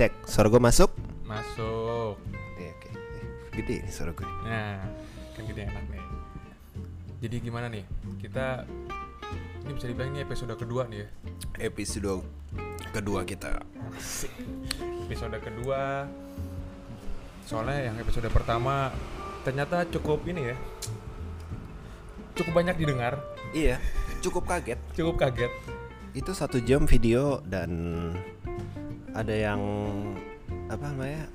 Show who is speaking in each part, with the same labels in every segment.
Speaker 1: cek. Suara gue masuk?
Speaker 2: Masuk.
Speaker 1: Oke. Eh, Gede nih suara gue.
Speaker 2: Nah, kan gede enak nih. Jadi gimana nih? Kita ini bisa dibilang ini episode kedua nih ya.
Speaker 1: Episode kedua kita.
Speaker 2: Episode kedua. Soalnya yang episode pertama ternyata cukup ini ya. Cukup banyak didengar,
Speaker 1: Iya, cukup kaget.
Speaker 2: cukup kaget.
Speaker 1: Itu satu jam video dan ada yang apa namanya?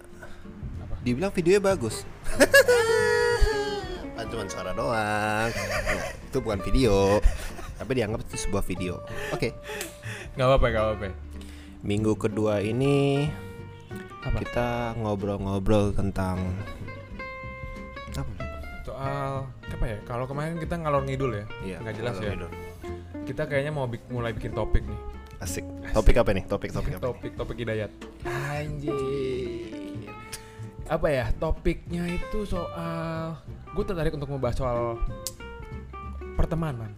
Speaker 2: Apa?
Speaker 1: Dibilang videonya bagus. Kan cuma suara doang. Nah, itu bukan video. Tapi dianggap itu sebuah video. Oke.
Speaker 2: Gak apa-apa, gak apa-apa.
Speaker 1: Minggu kedua ini
Speaker 2: Apa?
Speaker 1: kita ngobrol-ngobrol tentang apa?
Speaker 2: Soal apa ya? Kalau kemarin kita ngalor ngidul ya.
Speaker 1: Iya,
Speaker 2: Nggak jelas ya.
Speaker 1: ngidul.
Speaker 2: Kita kayaknya mau mulai bikin topik nih.
Speaker 1: Asik. Topik apa nih? Topik topik apa? nih?
Speaker 2: Topik topik hidayat.
Speaker 1: Anjir.
Speaker 2: Apa ya? Topiknya itu soal gue tertarik untuk membahas soal pertemanan.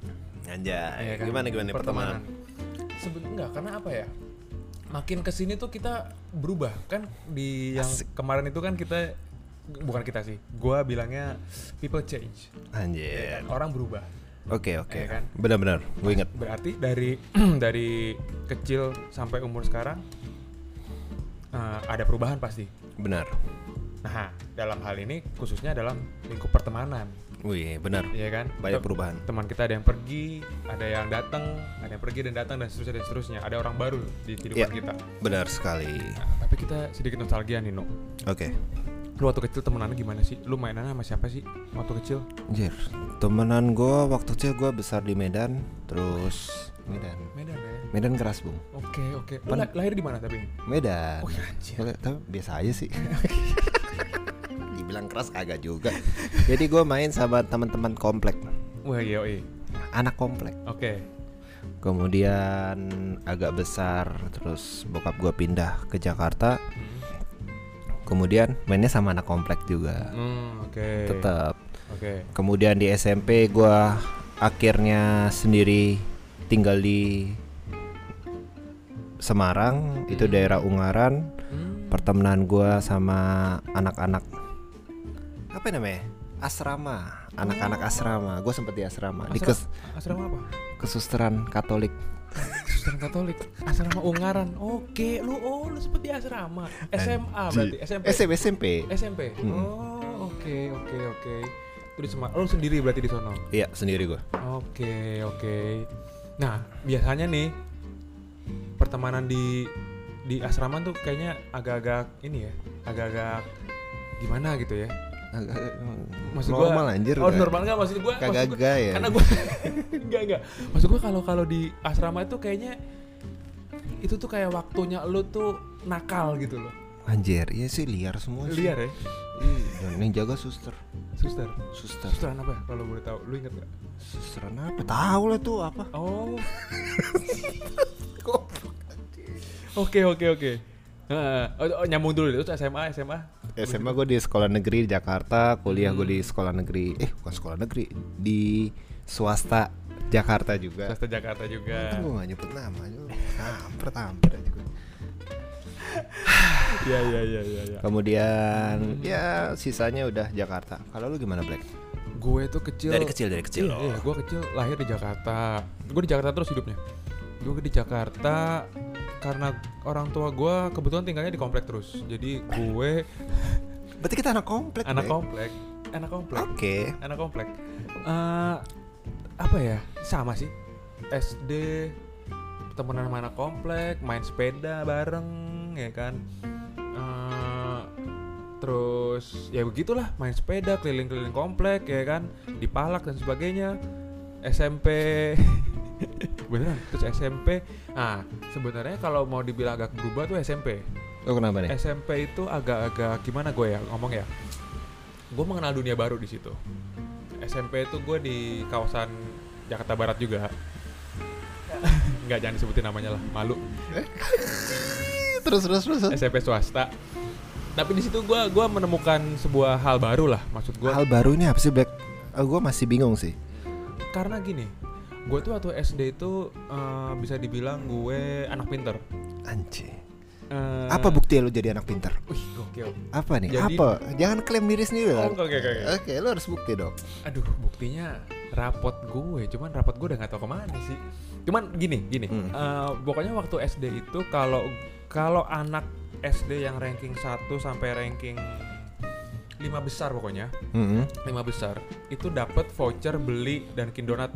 Speaker 1: Anjay.
Speaker 2: Iya kan?
Speaker 1: Gimana gimana nih pertemanan?
Speaker 2: Sebetulnya enggak karena apa ya? Makin ke sini tuh kita berubah kan di yang
Speaker 1: Asik.
Speaker 2: kemarin itu kan kita bukan kita sih. Gua bilangnya people change.
Speaker 1: Anjir.
Speaker 2: Orang berubah.
Speaker 1: Oke oke.
Speaker 2: Iya kan?
Speaker 1: Benar-benar. Gue inget.
Speaker 2: Berarti dari dari kecil sampai umur sekarang eh, ada perubahan pasti.
Speaker 1: Benar.
Speaker 2: Nah, dalam hal ini khususnya dalam lingkup pertemanan,
Speaker 1: Wih benar.
Speaker 2: ya kan?
Speaker 1: Banyak perubahan.
Speaker 2: Teman kita ada yang pergi, ada yang datang, ada yang pergi dan datang dan seterusnya dan seterusnya. Ada orang baru di kehidupan
Speaker 1: Iya.
Speaker 2: kita.
Speaker 1: Benar sekali.
Speaker 2: Nah, tapi kita sedikit nostalgia nih.
Speaker 1: Oke.
Speaker 2: Lu waktu kecil temenannya gimana sih? Lu mainannya sama siapa sih waktu kecil?
Speaker 1: Anjir. Temenan gue waktu kecil gue besar di Medan. Terus Medan.
Speaker 2: Medan ya.
Speaker 1: Medan keras bung.
Speaker 2: Oke, oke. Lu
Speaker 1: Pan-
Speaker 2: la- lahir di mana tapi?
Speaker 1: Medan.
Speaker 2: Oh, ya, anjir.
Speaker 1: Oke, tapi biasa aja sih. Dibilang keras agak juga. Jadi gue main sama teman-teman komplek.
Speaker 2: Wah, iya, iya.
Speaker 1: Anak komplek.
Speaker 2: Oke.
Speaker 1: Kemudian agak besar terus bokap gue pindah ke Jakarta.
Speaker 2: Hmm.
Speaker 1: Kemudian mainnya sama anak komplek juga.
Speaker 2: Hmm, oke.
Speaker 1: Tetap.
Speaker 2: Oke.
Speaker 1: Kemudian di SMP gua akhirnya sendiri tinggal di Semarang, itu
Speaker 2: Hmm.
Speaker 1: daerah Ungaran.
Speaker 2: Hmm.
Speaker 1: Pertemanan gua sama anak-anak apa namanya? Asrama, anak-anak asrama. Gue sempet di asrama, di
Speaker 2: Asra-
Speaker 1: kes
Speaker 2: Asrama apa?
Speaker 1: kesusteran Katolik.
Speaker 2: Kristen Katolik. Asrama Ungaran. Oke, lu oh lu sempet di asrama. SMA berarti, SMP.
Speaker 1: SMP SMP.
Speaker 2: SMP.
Speaker 1: Hmm.
Speaker 2: Oh, oke oke oke. Itu di Semarang. Oh, lu sendiri berarti di sono.
Speaker 1: Iya, sendiri gua.
Speaker 2: Oke, oke. Nah, biasanya nih pertemanan di di asrama tuh kayaknya agak-agak ini ya, agak-agak gimana gitu ya. Maksud gua
Speaker 1: normal anjir.
Speaker 2: Oh, normal enggak maksud gua?
Speaker 1: Kagak
Speaker 2: maksud gua-
Speaker 1: gaya.
Speaker 2: Karena gua enggak enggak. Maksud gua kalau kalau di asrama itu kayaknya itu tuh kayak waktunya lu tuh nakal gitu loh.
Speaker 1: Anjir, iya sih liar semua sih.
Speaker 2: Liar ya,
Speaker 1: Dan yang jaga suster.
Speaker 2: suster.
Speaker 1: Suster.
Speaker 2: Susteran apa ya kalau boleh tahu? Lu inget gak?
Speaker 1: Susteran apa? Tahu lah tuh apa.
Speaker 2: Oh. Oke oke oke. Oh, oh, nyambung dulu itu SMA SMA.
Speaker 1: SMA gue di sekolah negeri di Jakarta, kuliah gue di sekolah negeri, eh bukan sekolah negeri, di swasta Jakarta juga.
Speaker 2: Swasta Jakarta juga.
Speaker 1: gue gak nyebut nama, hampir hampir aja gue.
Speaker 2: Iya iya iya iya. Ya.
Speaker 1: Kemudian ya sisanya udah Jakarta. Kalau lu gimana Black?
Speaker 2: Gue tuh kecil.
Speaker 1: Dari kecil dari kecil.
Speaker 2: Iya, iya, gue kecil lahir di Jakarta. Gue di Jakarta terus hidupnya. Gue di Jakarta karena orang tua gue kebetulan tinggalnya di komplek terus. Jadi gue
Speaker 1: Berarti kita anak komplek.
Speaker 2: anak
Speaker 1: Black.
Speaker 2: komplek, anak komplek,
Speaker 1: Oke.
Speaker 2: anak komplek. Eh, apa ya? Sama sih. SD temenan sama anak komplek, main sepeda bareng, ya kan. Eh, terus ya begitulah main sepeda keliling-keliling komplek ya kan dipalak dan sebagainya SMP beneran terus SMP nah sebenarnya kalau mau dibilang agak berubah tuh SMP
Speaker 1: Lu kenapa nih?
Speaker 2: SMP itu agak-agak gimana gue ya ngomong ya gue mengenal dunia baru di situ SMP itu gue di kawasan Jakarta Barat juga nggak jangan disebutin namanya lah malu
Speaker 1: terus terus terus.
Speaker 2: SMP swasta tapi di situ gue gua menemukan sebuah hal baru lah maksud gue
Speaker 1: Hal baru ini apa sih Black? gue masih bingung sih.
Speaker 2: karena gini gue tuh waktu SD itu eh, bisa dibilang gue anak pinter
Speaker 1: Anjing.
Speaker 2: Eh,
Speaker 1: Apa bukti lu jadi anak pintar?
Speaker 2: Wih, gokil.
Speaker 1: Apa nih?
Speaker 2: Jadi-
Speaker 1: Apa? Jangan klaim diri sendiri
Speaker 2: Oh,
Speaker 1: lah.
Speaker 2: oke, oke, oke.
Speaker 1: Oke, lu harus bukti dong.
Speaker 2: Aduh, buktinya rapot gue, cuman rapot gue udah nggak tahu ke mana sih. Cuman gini, gini.
Speaker 1: Hmm.
Speaker 2: eh, pokoknya waktu SD itu kalau kalau anak SD yang ranking 1 sampai ranking 5 besar pokoknya,
Speaker 1: Mm-mm.
Speaker 2: 5 besar itu dapat voucher beli Dunkin Donat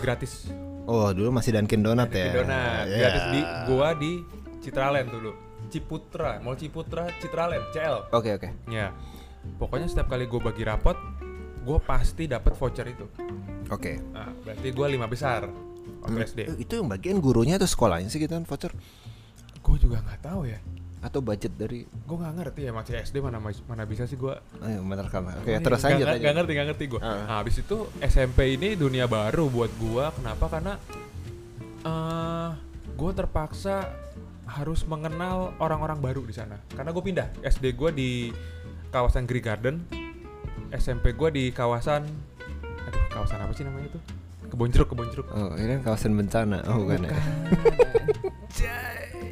Speaker 2: gratis.
Speaker 1: Oh, dulu masih Dunkin Donat ya.
Speaker 2: Dunkin Donat
Speaker 1: Ya.
Speaker 2: gratis di gua di Citraland dulu. Ciputra, Mall Ciputra, Citraland, CL.
Speaker 1: Oke, oke.
Speaker 2: Ya. Pokoknya setiap kali gue bagi rapot, gue pasti dapat voucher itu.
Speaker 1: Oke.
Speaker 2: Nah, berarti gue lima besar waktu
Speaker 1: Hmm,
Speaker 2: SD.
Speaker 1: Itu yang bagian gurunya atau sekolahnya sih gitu kan voucher
Speaker 2: Gue juga nggak tahu ya.
Speaker 1: Atau budget dari
Speaker 2: Gue nggak ngerti ya masih SD mana mana bisa sih gue.
Speaker 1: Ayo menerkan. Oke, terus aja
Speaker 2: Gak,
Speaker 1: aja.
Speaker 2: gak ngerti, gak ngerti gue.
Speaker 1: Ah.
Speaker 2: Nah, habis itu SMP ini dunia baru buat gue. Kenapa? Karena eh gue terpaksa harus mengenal orang-orang baru di sana. Karena gue pindah. SD gue di kawasan Green Garden. SMP gue di kawasan aduh kawasan apa sih namanya itu? Kebon jeruk, kebon jeruk.
Speaker 1: Oh, ini kan kawasan bencana. Oh, bukan ya.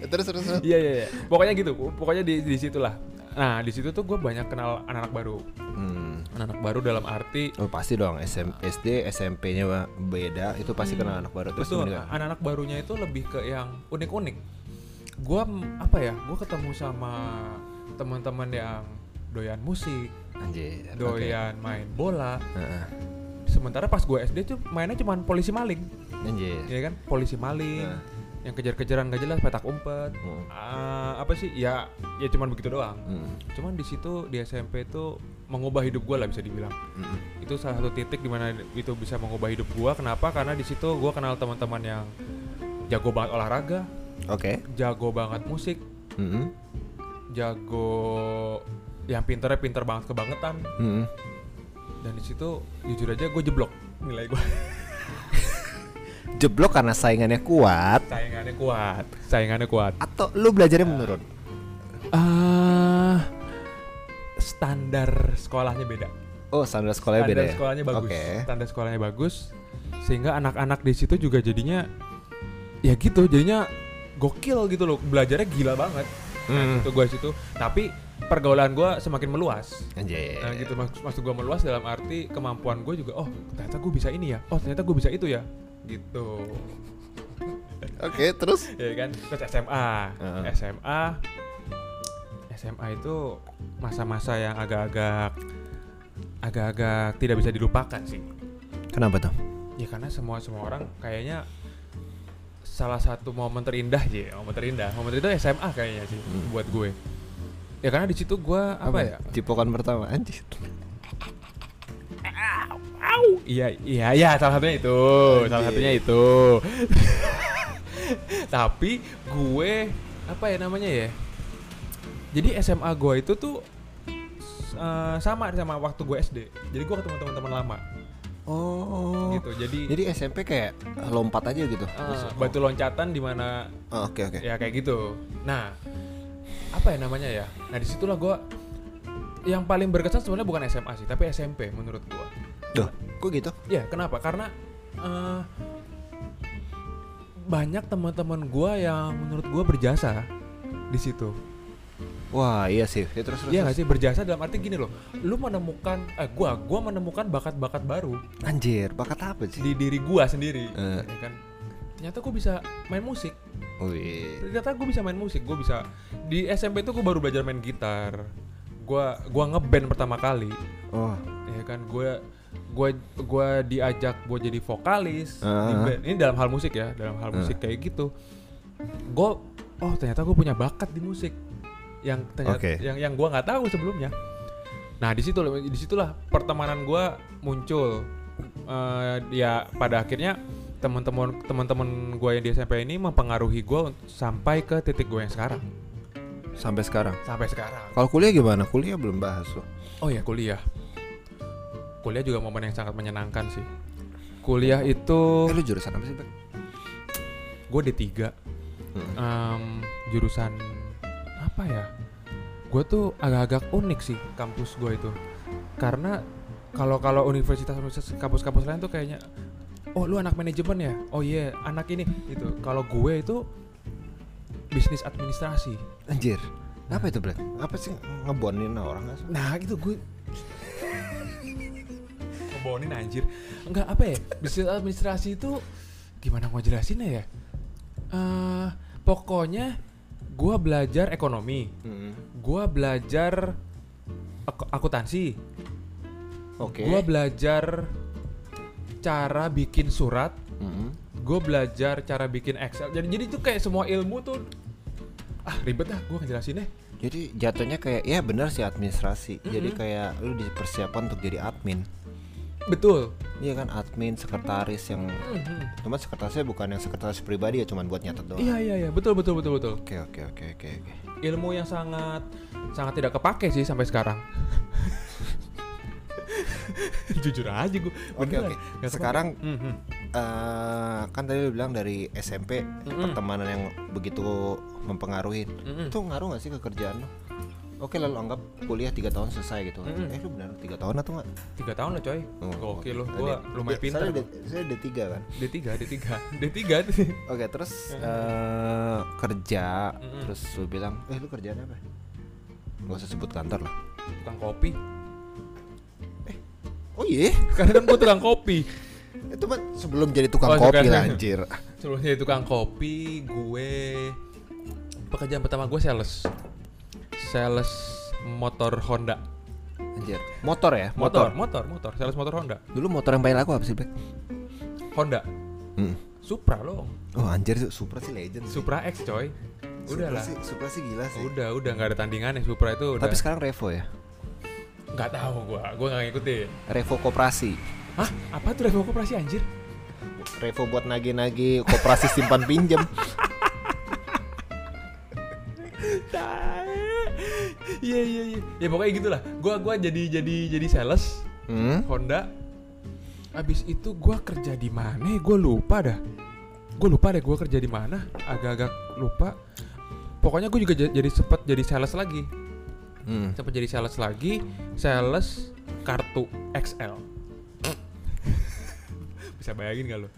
Speaker 1: terus terus terus.
Speaker 2: Iya iya iya. Pokoknya gitu. Pokoknya di di situlah. Nah, di situ tuh gue banyak kenal anak-anak baru.
Speaker 1: Hmm.
Speaker 2: Anak-anak baru dalam arti
Speaker 1: Oh, pasti dong SM, SD, SMP-nya beda, itu pasti kenal anak baru terus
Speaker 2: Betul, anak-anak barunya itu lebih ke yang unik-unik. Gua m- apa ya? Gua ketemu sama teman-teman yang doyan musik,
Speaker 1: Anjir.
Speaker 2: doyan main bola.
Speaker 1: Heeh.
Speaker 2: Sementara pas gua SD tuh mainnya cuma polisi maling,
Speaker 1: Anjir.
Speaker 2: ya kan? Polisi maling,
Speaker 1: Nah.
Speaker 2: yang kejar-kejaran gak jelas, petak umpet.
Speaker 1: Hmm.
Speaker 2: Ah, apa sih? Ya, ya cuman begitu doang.
Speaker 1: Hmm.
Speaker 2: Cuman di situ di SMP itu mengubah hidup gua lah bisa dibilang.
Speaker 1: Hmm.
Speaker 2: Itu salah satu titik di mana itu bisa mengubah hidup gua. Kenapa? Karena di situ gua kenal teman-teman yang jago banget olahraga,
Speaker 1: Oke.
Speaker 2: jago banget musik,
Speaker 1: Hmm.
Speaker 2: jago yang pinternya pinter banget kebangetan
Speaker 1: Hmm.
Speaker 2: Dan di situ jujur aja gue jeblok nilai gue
Speaker 1: Jeblok karena saingannya kuat.
Speaker 2: Saingannya kuat. Saingannya kuat.
Speaker 1: Atau lu belajarnya menurun?
Speaker 2: ah standar sekolahnya beda.
Speaker 1: Oh, standar sekolahnya
Speaker 2: standar
Speaker 1: beda ya.
Speaker 2: sekolahnya bagus.
Speaker 1: Oke.
Speaker 2: standar sekolahnya bagus sehingga anak-anak di situ juga jadinya ya gitu jadinya gokil gitu loh. Belajarnya gila banget. Nah,
Speaker 1: Hmm.
Speaker 2: itu gue situ. Tapi pergaulan gue semakin meluas
Speaker 1: Anjir.
Speaker 2: Nah gitu maksud, maksud gue meluas dalam arti kemampuan gue juga oh ternyata gue bisa ini ya oh ternyata gue bisa itu ya gitu
Speaker 1: Oke, terus?
Speaker 2: ya kan terus SMA
Speaker 1: Heeh.
Speaker 2: SMA SMA itu masa-masa yang agak-agak agak-agak tidak bisa dilupakan sih
Speaker 1: Kenapa tuh?
Speaker 2: ya karena semua semua orang kayaknya salah satu momen terindah ya momen terindah momen terindah SMA kayaknya sih
Speaker 1: Hmm.
Speaker 2: buat gue ya karena di situ gue apa, ya
Speaker 1: Cipokan pertama anjir.
Speaker 2: Iya, iya, iya, salah satunya itu, salah
Speaker 1: Anjir.
Speaker 2: satunya itu. Tapi gue apa ya namanya ya? Jadi SMA gue itu tuh eh, sama sama waktu gue SD. Jadi gue ketemu teman-teman lama
Speaker 1: Oh.
Speaker 2: gitu. Jadi,
Speaker 1: Jadi SMP kayak lompat aja gitu.
Speaker 2: eh, batu loncatan di mana
Speaker 1: Oh, Oke, oke.
Speaker 2: ya kayak gitu. Nah, apa ya namanya ya? Nah di situlah gue yang paling berkesan sebenarnya bukan SMA sih, tapi SMP menurut gue.
Speaker 1: Duh, kok gitu?
Speaker 2: Ya, kenapa? Karena eh, banyak teman-teman gua yang menurut gua berjasa di situ.
Speaker 1: Wah, iya sih. Ya, terus terus.
Speaker 2: Iya sih berjasa dalam arti gini loh. Lu menemukan eh gua gua menemukan bakat-bakat baru
Speaker 1: Anjir, bakat apa sih?
Speaker 2: di diri gua sendiri,
Speaker 1: Eh.
Speaker 2: ya kan? Ternyata gua bisa main musik.
Speaker 1: Wih.
Speaker 2: Ternyata gua bisa main musik. Gua bisa di SMP itu gua baru belajar main gitar. Gua gua ngeband pertama kali,
Speaker 1: Oh,
Speaker 2: ya kan? Gua gua gua diajak buat jadi vokalis di
Speaker 1: Ah.
Speaker 2: band. Ini dalam hal musik ya, dalam hal musik kayak gitu. Gue oh ternyata gue punya bakat di musik yang ternyata
Speaker 1: Oke.
Speaker 2: yang yang gue nggak tahu sebelumnya. Nah di situ di situlah pertemanan gue muncul. Eh, ya pada akhirnya teman-teman teman-teman gue yang di SMP ini mempengaruhi gue sampai ke titik gue yang sekarang.
Speaker 1: sampai sekarang.
Speaker 2: Sampai sekarang.
Speaker 1: Kalau kuliah gimana? Kuliah belum bahas loh.
Speaker 2: Oh ya kuliah. Kuliah juga momen yang sangat menyenangkan sih. Kuliah itu
Speaker 1: Eh, lu jurusan apa sih, Bek?
Speaker 2: gue D3
Speaker 1: Hmm.
Speaker 2: Em, jurusan apa ya gue tuh agak-agak unik sih kampus gue itu karena kalau kalau universitas universitas kampus-kampus lain tuh kayaknya oh lu anak manajemen ya oh iya anak ini gitu kalau gue itu bisnis administrasi.
Speaker 1: Anjir. Apa itu, Black? Apa sih ngebonin orang nggak sih?
Speaker 2: Nah, gitu gue ngebonin anjir. Enggak apa ya? Bisnis administrasi itu gimana mau jelasinnya ya? Eh, pokoknya gua belajar ekonomi,
Speaker 1: Hmm.
Speaker 2: gua belajar ak- akuntansi,
Speaker 1: Oke.
Speaker 2: gua belajar cara bikin surat,
Speaker 1: Mm-mm.
Speaker 2: gue belajar cara bikin Excel. Jadi jadi itu kayak semua ilmu tuh ah ribet dah gue ngejelasinnya.
Speaker 1: Jadi jatuhnya kayak ya benar sih administrasi. Jadi
Speaker 2: Mm-mm.
Speaker 1: kayak lu dipersiapkan untuk jadi admin.
Speaker 2: Betul.
Speaker 1: Iya kan admin, sekretaris yang
Speaker 2: Mhm.
Speaker 1: Cuma sekretarisnya bukan yang sekretaris pribadi ya cuman buat nyatet doang.
Speaker 2: Iya iya iya betul betul betul betul.
Speaker 1: Oke oke oke oke oke.
Speaker 2: Ilmu yang sangat sangat tidak kepake sih sampai sekarang. Jujur aja gue.
Speaker 1: Oke oke. Sekarang
Speaker 2: Mhm.
Speaker 1: eh, kan tadi lu bilang dari SMP
Speaker 2: Mm-mm.
Speaker 1: pertemanan yang begitu mempengaruhi.
Speaker 2: Mm-mm.
Speaker 1: Itu ngaruh gak sih ke kerjaan lo? Oke lalu anggap kuliah tiga tahun selesai gitu.
Speaker 2: Mm-mm.
Speaker 1: Eh lu benar tiga tahun atau enggak?
Speaker 2: tiga tahun lah coy.
Speaker 1: Oh, oke.
Speaker 2: lu. Gue lumayan
Speaker 1: dia-
Speaker 2: pintar.
Speaker 1: Saya
Speaker 2: gua.
Speaker 1: ada, saya ada tiga kan.
Speaker 2: D3 D3 D3
Speaker 1: Oke terus eh, kerja
Speaker 2: Mm-mm.
Speaker 1: terus lu bilang eh lu kerjaan apa? Gak usah sebut kantor lah.
Speaker 2: tukang kopi.
Speaker 1: Oh iya,
Speaker 2: Karena kan gue tukang kopi.
Speaker 1: itu mah sebelum jadi tukang
Speaker 2: Oh,
Speaker 1: kopi lah anjir.
Speaker 2: Sebelum jadi tukang kopi, gue pekerjaan pertama gue sales. Sales motor Honda.
Speaker 1: Anjir. Motor ya?
Speaker 2: Motor, motor, motor, sales motor Honda.
Speaker 1: Dulu motor yang paling laku apa sih, Black?
Speaker 2: Honda.
Speaker 1: Hmm.
Speaker 2: Supra loh.
Speaker 1: Oh anjir Supra sih legend sih.
Speaker 2: Supra X coy. Udah
Speaker 1: Supra
Speaker 2: lah.
Speaker 1: sih, Supra sih gila sih.
Speaker 2: Udah, udah nggak ada tandingannya Supra itu udah.
Speaker 1: Tapi sekarang Revo ya.
Speaker 2: Nggak tahu gua, gua nggak ngikutin.
Speaker 1: Revo Koperasi.
Speaker 2: Hah? Apa tuh Revo Koperasi anjir?
Speaker 1: Revo buat nagih-nagih koperasi simpan pinjam.
Speaker 2: Iya iya iya. Ya pokoknya gitulah. Gua gua jadi jadi jadi sales
Speaker 1: Hmm?
Speaker 2: Honda. Abis itu gua kerja di mana? Gue lupa dah. Gue lupa deh gua kerja di mana. Agak-agak lupa. Pokoknya gue juga ja- jadi sempet jadi sales lagi.
Speaker 1: Hmm.
Speaker 2: Sempet jadi sales lagi. Sales kartu XL. Bisa bayangin gak lo?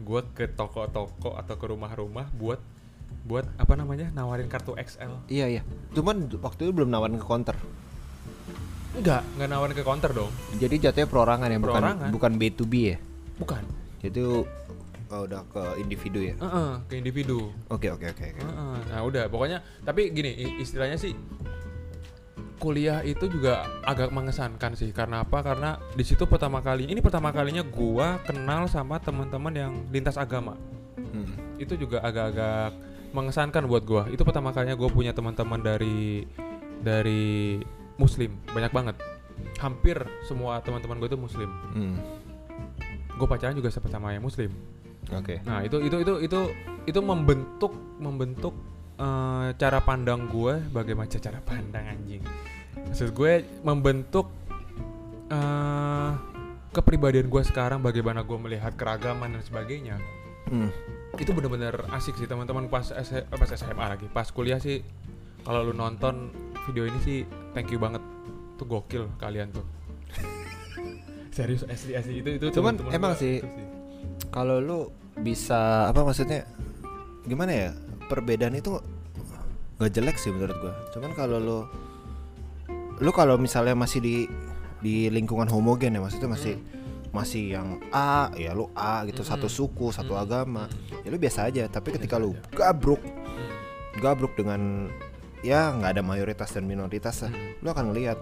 Speaker 2: Gue ke toko-toko atau ke rumah-rumah buat buat apa namanya nawarin kartu XL.
Speaker 1: Iya iya. Cuman waktu itu belum nawarin ke counter.
Speaker 2: Enggak, enggak nawarin ke counter dong.
Speaker 1: Jadi jatuhnya perorangan ya, bukan
Speaker 2: Perorangan.
Speaker 1: bukan B2B ya.
Speaker 2: Bukan.
Speaker 1: Jadi oh, udah ke individu ya.
Speaker 2: Heeh, ke individu.
Speaker 1: Oke oke oke oke.
Speaker 2: Heeh, Nah udah pokoknya tapi gini istilahnya sih kuliah itu juga agak mengesankan sih. Karena apa? Karena di situ pertama kali ini pertama kalinya gua kenal sama teman-teman yang lintas agama.
Speaker 1: Hmm.
Speaker 2: itu juga agak-agak mengesankan buat gua. Itu pertama kalinya gue punya teman-teman dari dari muslim. Banyak banget. Hampir semua teman-teman gue itu muslim.
Speaker 1: Hmm.
Speaker 2: gue pacaran juga sama yang muslim.
Speaker 1: Oke.
Speaker 2: Nah itu itu itu itu itu membentuk membentuk eh, cara pandang gue bagaimana cara pandang anjing. Maksud gue membentuk eh kepribadian gue sekarang bagaimana gue melihat keragaman dan sebagainya.
Speaker 1: Hmm.
Speaker 2: Itu bener-bener asik sih teman-teman pas S- pas SMA lagi. Pas kuliah sih kalau lu nonton video ini sih thank you banget. Tuh gokil kalian tuh. Serius asli asli itu itu
Speaker 1: Cuman
Speaker 2: temen-temen
Speaker 1: emang
Speaker 2: gua,
Speaker 1: sih,
Speaker 2: itu
Speaker 1: Kalau lu bisa apa maksudnya? Gimana ya? Perbedaan itu nggak jelek sih menurut gua. Cuman kalau lu lu kalau misalnya masih di di lingkungan homogen ya maksudnya masih masih yang A ya lu A gitu satu
Speaker 2: Mm-mm.
Speaker 1: suku satu
Speaker 2: Mm.
Speaker 1: agama ya lu biasa aja tapi ketika
Speaker 2: aja.
Speaker 1: gabruk
Speaker 2: Hmm.
Speaker 1: gabruk dengan ya nggak ada mayoritas dan minoritas lah
Speaker 2: Hmm.
Speaker 1: lu akan ngelihat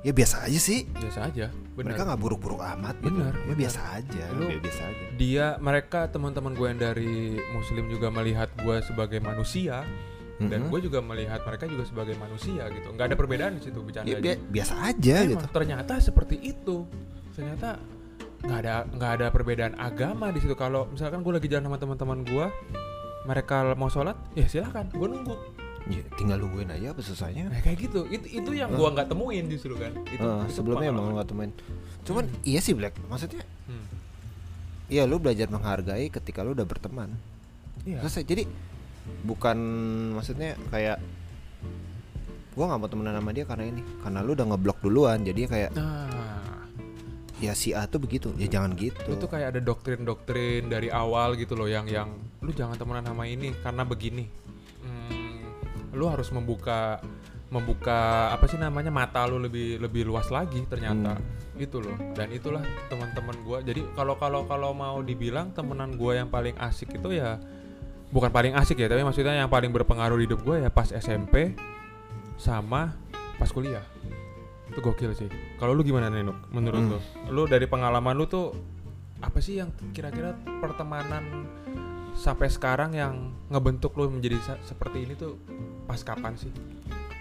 Speaker 1: ya biasa aja sih
Speaker 2: biasa aja benar.
Speaker 1: Mereka nggak buruk-buruk amat gitu.
Speaker 2: Benar,
Speaker 1: ya biasa aja
Speaker 2: Lu-
Speaker 1: ya biasa aja.
Speaker 2: dia mereka teman-teman gue yang dari muslim juga melihat gue sebagai manusia dan
Speaker 1: Mhm.
Speaker 2: gue juga melihat mereka juga sebagai manusia gitu. Nggak ada perbedaan di situ bercanda
Speaker 1: ya, bi- biasa aja
Speaker 2: Emang,
Speaker 1: gitu.
Speaker 2: ternyata seperti itu. Ternyata nggak ada nggak ada perbedaan agama di situ. Kalau misalkan gue lagi jalan sama teman-teman gue mereka mau sholat ya silahkan gue nunggu
Speaker 1: ya, tinggal nungguin aja apa susahnya
Speaker 2: nah, kayak gitu. Itu itu yang gue nggak temuin justru kan. Itu,
Speaker 1: Eh,
Speaker 2: itu
Speaker 1: sebelumnya emang nggak temuin. Cuman iya sih Black. Maksudnya
Speaker 2: Hmm.
Speaker 1: ya lu belajar menghargai ketika lu udah berteman.
Speaker 2: Iya.
Speaker 1: selesai. Jadi bukan maksudnya kayak gua nggak mau temenan sama dia karena ini. Karena lu udah ngeblok duluan jadi kayak
Speaker 2: nah
Speaker 1: ya si A tuh begitu. Ya jangan gitu.
Speaker 2: Itu kayak ada doktrin-doktrin dari awal gitu loh yang yang lu jangan temenan sama ini karena begini. Hmm, lu harus membuka membuka apa sih namanya mata lu lebih lebih luas lagi ternyata. Gitu loh. Dan itulah teman-teman gua. Jadi kalau kalau kalau mau dibilang temenan gua yang paling asik itu ya bukan paling asik ya tapi maksudnya yang paling berpengaruh di hidup gua ya pas SMP sama pas kuliah. Itu gokil sih. Kalau lu gimana nih Nuk? menurut
Speaker 1: Hmm.
Speaker 2: lu? Lu dari pengalaman lu tuh apa sih yang kira-kira pertemanan sampai sekarang yang ngebentuk lu menjadi seperti ini tuh pas kapan sih?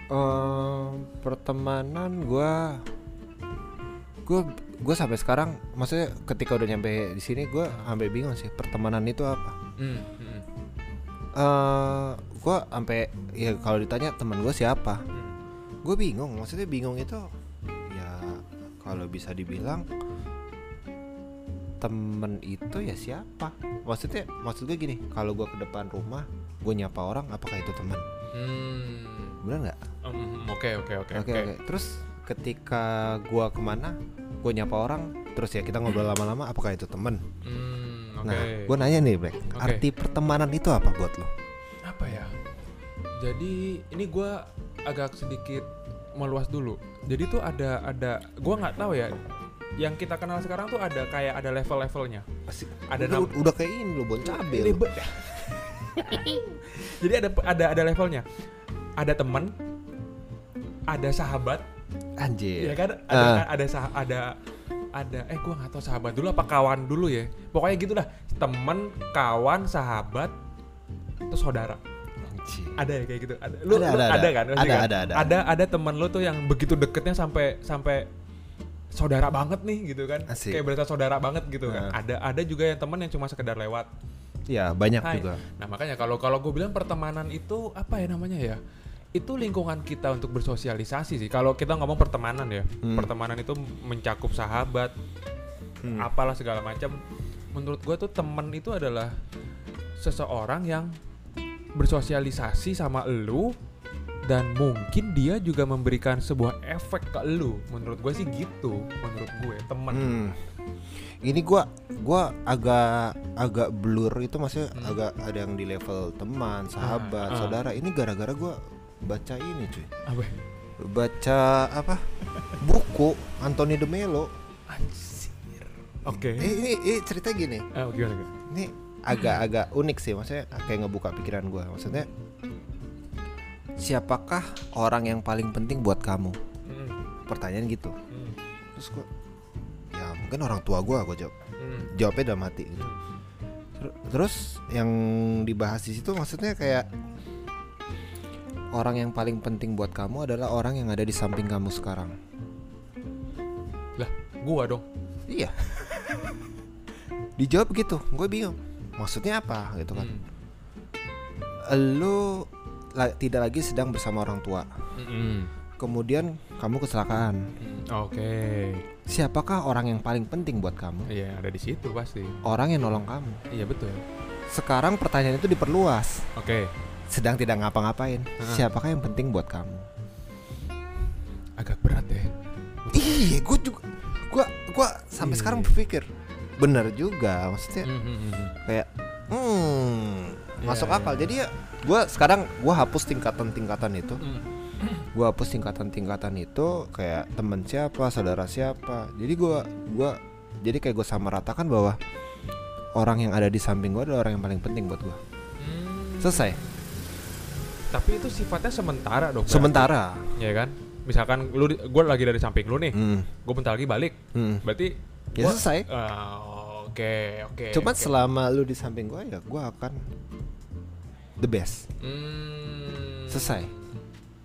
Speaker 1: Eh, pertemanan gua gua gua sampai sekarang maksudnya ketika udah nyampe di sini gua sampai bingung sih pertemanan itu apa.
Speaker 2: Hmm, hmm,
Speaker 1: eh gua sampai ya kalau ditanya teman gua siapa?
Speaker 2: Hmm.
Speaker 1: gue bingung maksudnya bingung itu ya kalau bisa dibilang temen itu ya siapa maksudnya maksud gue gini kalau gue ke depan rumah gue nyapa orang apakah itu teman
Speaker 2: Hmm.
Speaker 1: benar nggak
Speaker 2: Oke oke oke
Speaker 1: oke terus ketika gue ke mana gue nyapa orang terus ya kita ngobrol lama-lama apakah itu teman
Speaker 2: Hmm, Oke.
Speaker 1: nah gue nanya nih Black
Speaker 2: Oke.
Speaker 1: arti pertemanan itu apa buat lo
Speaker 2: Apa ya? Jadi ini gua agak sedikit meluas dulu. Jadi tuh ada ada gua nggak tahu ya. Yang kita kenal sekarang tuh ada kayak ada level-levelnya.
Speaker 1: Asik.
Speaker 2: Ada
Speaker 1: udah, udah kayak ini lo bon cabe.
Speaker 2: Jadi ada ada ada levelnya. Ada teman, ada sahabat,
Speaker 1: anjir
Speaker 2: ya kan? Ada kan? ada sah- ada ada eh gua nggak tahu sahabat dulu apa kawan dulu ya. Pokoknya gitu dah. Teman, kawan, sahabat, terus saudara.
Speaker 1: Anjir.
Speaker 2: ada ya kayak gitu ada lu
Speaker 1: Ada,
Speaker 2: lu
Speaker 1: ada, ada.
Speaker 2: kan pasti
Speaker 1: Ada,
Speaker 2: kan?
Speaker 1: ada, ada.
Speaker 2: ada ada temen lu tuh yang begitu deketnya sampai sampai saudara banget nih gitu kan
Speaker 1: Asik.
Speaker 2: kayak berasa saudara banget gitu kan
Speaker 1: Nah.
Speaker 2: ada ada juga yang temen yang cuma sekedar lewat
Speaker 1: ya banyak
Speaker 2: Hai.
Speaker 1: juga
Speaker 2: nah makanya kalau kalau gue bilang pertemanan itu apa ya namanya ya itu lingkungan kita untuk bersosialisasi sih kalau kita ngomong pertemanan ya
Speaker 1: Hmm.
Speaker 2: pertemanan itu mencakup sahabat
Speaker 1: Hmm.
Speaker 2: apalah segala macam menurut gue tuh temen itu adalah seseorang yang bersosialisasi sama elu dan mungkin dia juga memberikan sebuah efek ke elu menurut gue sih gitu menurut gue temen
Speaker 1: Hmm. Ini gua gua agak agak blur itu maksudnya
Speaker 2: Hmm.
Speaker 1: agak ada yang di level teman, sahabat,
Speaker 2: Ah, ah.
Speaker 1: saudara. Ini gara-gara gua baca ini cuy.
Speaker 2: apa
Speaker 1: Baca apa? Buku Anthony de Mello.
Speaker 2: anjir oke
Speaker 1: Eh, ini, ini cerita gini.
Speaker 2: Ah, gimana gimana
Speaker 1: Ini agak-agak unik sih maksudnya kayak ngebuka pikiran gua. Maksudnya siapakah orang yang paling penting buat kamu?
Speaker 2: Hmm,
Speaker 1: Pertanyaan gitu.
Speaker 2: hmm,
Speaker 1: Terus gua ya mungkin orang tua gua gua jawab.
Speaker 2: hmm,
Speaker 1: jawabnya udah mati gitu. Ter- Terus yang dibahas di situ maksudnya kayak orang yang paling penting buat kamu adalah orang yang ada di samping kamu sekarang.
Speaker 2: lah gua dong
Speaker 1: Iya. Dijawab gitu, gue bingung. Maksudnya apa gitu kan?
Speaker 2: Hmm,
Speaker 1: Lu la- tidak lagi sedang bersama orang tua.
Speaker 2: hmm, hmm,
Speaker 1: Kemudian kamu kecelakaan.
Speaker 2: oke
Speaker 1: Siapakah orang yang paling penting buat kamu?
Speaker 2: iya ada di situ pasti
Speaker 1: Orang yang nolong kamu.
Speaker 2: iya betul
Speaker 1: Sekarang pertanyaan itu diperluas.
Speaker 2: oke
Speaker 1: Sedang tidak ngapa-ngapain.
Speaker 2: Heeh.
Speaker 1: Siapakah yang penting buat kamu?
Speaker 2: agak berat ya
Speaker 1: Iya, gue juga, gue, gue sampai
Speaker 2: Iya.
Speaker 1: sekarang berpikir, bener juga, maksudnya
Speaker 2: Hmm, hmm,
Speaker 1: kayak, hmm, masuk
Speaker 2: Iya,
Speaker 1: akal. Jadi ya, gue sekarang gue hapus tingkatan-tingkatan itu,
Speaker 2: Hmm.
Speaker 1: gue hapus tingkatan-tingkatan itu, kayak teman siapa, saudara siapa. Jadi gue, gue, jadi kayak gue sama ratakan bahwa orang yang ada di samping gue adalah orang yang paling penting buat gue.
Speaker 2: Hmm.
Speaker 1: Selesai.
Speaker 2: Tapi itu sifatnya sementara dong.
Speaker 1: Sementara.
Speaker 2: Ya kan? Misalkan lu gue lagi dari samping lu nih,
Speaker 1: Hmm,
Speaker 2: gue bentar lagi balik.
Speaker 1: hmm.
Speaker 2: Berarti
Speaker 1: Ya
Speaker 2: gua-
Speaker 1: selesai.
Speaker 2: Ah, Oke, oke.
Speaker 1: Cuman
Speaker 2: oke.
Speaker 1: selama lu di samping gue ya, gue akan the best.
Speaker 2: Hmm.
Speaker 1: Selesai.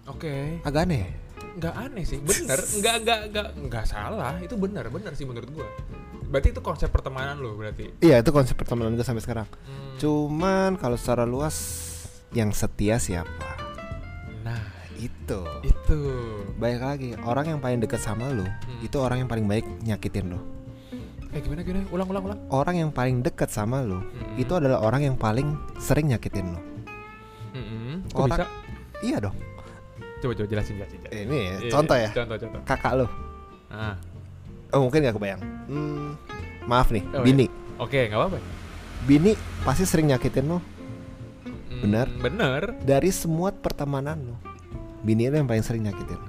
Speaker 2: Oke.
Speaker 1: Agak aneh.
Speaker 2: Nggak aneh sih, bener. Nggak nggak nggak nggak salah. Itu bener bener sih menurut gue. Berarti itu konsep pertemanan lu berarti.
Speaker 1: Iya itu konsep pertemanan gue sampai sekarang.
Speaker 2: Hmm.
Speaker 1: Cuman kalau secara luas yang setia siapa?
Speaker 2: Nah,
Speaker 1: Itu.
Speaker 2: itu.
Speaker 1: Baik lagi orang yang paling dekat sama lu
Speaker 2: Hmm.
Speaker 1: itu orang yang paling baik nyakitin lu.
Speaker 2: Eh gimana gimana? Ulang ulang ulang.
Speaker 1: Orang yang paling dekat sama lu
Speaker 2: Mm-mm.
Speaker 1: itu adalah orang yang paling sering nyakitin lu.
Speaker 2: Kok
Speaker 1: Orang-
Speaker 2: bisa?
Speaker 1: Iya dong.
Speaker 2: Coba coba jelasin jelasin. jelasin.
Speaker 1: Ini ya, contoh ya.
Speaker 2: Contoh contoh.
Speaker 1: Kakak lu.
Speaker 2: Ah.
Speaker 1: Oh mungkin gak kebayang. Hmm, maaf nih,
Speaker 2: Oh,
Speaker 1: Bini.
Speaker 2: Oke, nggak apa-apa.
Speaker 1: Bini pasti sering nyakitin lu.
Speaker 2: Hmm.
Speaker 1: Benar.
Speaker 2: Hmm, bener.
Speaker 1: Dari semua pertemanan lo, bini lo yang paling sering nyakitin. lo.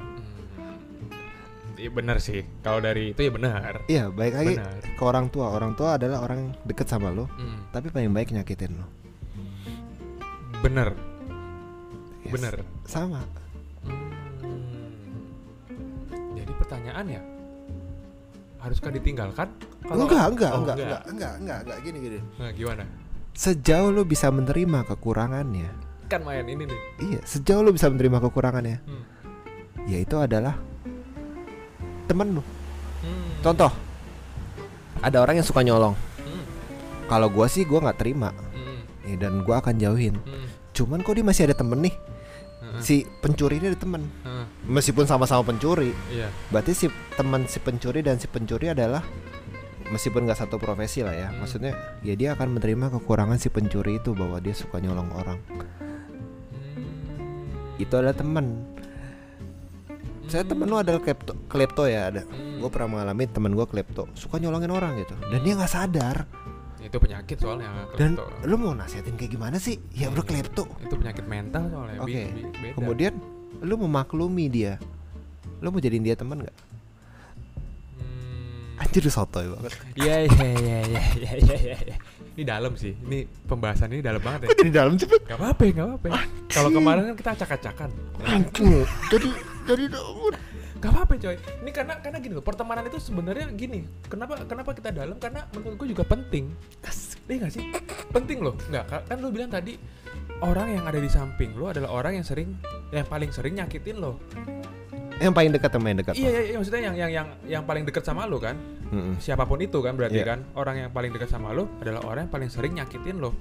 Speaker 2: Iya bener sih. Kalau dari itu ya benar.
Speaker 1: Iya, baik lagi
Speaker 2: Benar.
Speaker 1: ke orang tua. Orang tua adalah orang deket sama lo,
Speaker 2: Hmm,
Speaker 1: tapi paling baik nyakitin lo.
Speaker 2: bener. Bener.
Speaker 1: Sama.
Speaker 2: Hmm. Jadi pertanyaan ya, haruskah ditinggalkan? Kalau-
Speaker 1: enggak, enggak,
Speaker 2: Oh,
Speaker 1: enggak, enggak, enggak, enggak, enggak, gini gini.
Speaker 2: Nah, gimana?
Speaker 1: Sejauh lo bisa menerima kekurangannya,
Speaker 2: Kan main ini nih.
Speaker 1: iya, sejauh lo bisa menerima kekurangannya,
Speaker 2: Hmm.
Speaker 1: yaitu adalah temen lo.
Speaker 2: Hmm.
Speaker 1: Contoh, ada orang yang suka nyolong.
Speaker 2: Hmm.
Speaker 1: Kalau gua sih gua nggak terima,
Speaker 2: Hmm.
Speaker 1: ya, dan gua akan jauhin.
Speaker 2: Hmm.
Speaker 1: Cuman kok dia masih ada temen nih. Si pencuri ini ada temen,
Speaker 2: Heeh.
Speaker 1: meskipun sama-sama pencuri,
Speaker 2: Iya.
Speaker 1: berarti si teman si pencuri dan si pencuri adalah meskipun nggak satu profesi lah ya,
Speaker 2: Hmm.
Speaker 1: maksudnya ya dia akan menerima kekurangan si pencuri itu bahwa dia suka nyolong orang.
Speaker 2: Hmm.
Speaker 1: Itu adalah teman. Saya temen lu adalah klepto, klepto ya ada.
Speaker 2: Hmm.
Speaker 1: Gue pernah mengalami temen gue klepto, suka nyolongin orang gitu, dan dia nggak sadar.
Speaker 2: Itu penyakit soalnya
Speaker 1: Dan
Speaker 2: klepto.
Speaker 1: lu mau nasihatin kayak gimana sih? Ya udah klepto.
Speaker 2: itu penyakit mental soalnya
Speaker 1: Oke.
Speaker 2: Beda.
Speaker 1: Kemudian lu memaklumi dia. Lu mau jadiin dia teman nggak?
Speaker 2: Hmm.
Speaker 1: Anjir sotoy banget.
Speaker 2: Iya iya iya iya iya iya iya. Ini dalam sih. Ini pembahasan ini dalam banget ya.
Speaker 1: Jadi dalam cepet?
Speaker 2: Gak apa-apa, gak apa-apa. Kalau kemarin kan kita acak-acakan.
Speaker 1: Anjir. Jadi jadi
Speaker 2: Gak apa-apa coy. Ini karena karena gini loh, pertemanan itu sebenarnya gini. Kenapa kenapa kita dalam? Karena menurut gue juga penting. Iya gak sih? Penting loh. Nggak ka- kan lu bilang tadi orang yang ada di samping lu adalah orang yang sering yang paling sering nyakitin lo.
Speaker 1: yang paling dekat sama yang dekat.
Speaker 2: Iya, iya, iya, maksudnya yang yang yang yang paling dekat sama lu kan.
Speaker 1: Mm-mm.
Speaker 2: siapa pun itu kan berarti
Speaker 1: Iya.
Speaker 2: kan orang yang paling dekat sama lo adalah orang yang paling sering nyakitin lo.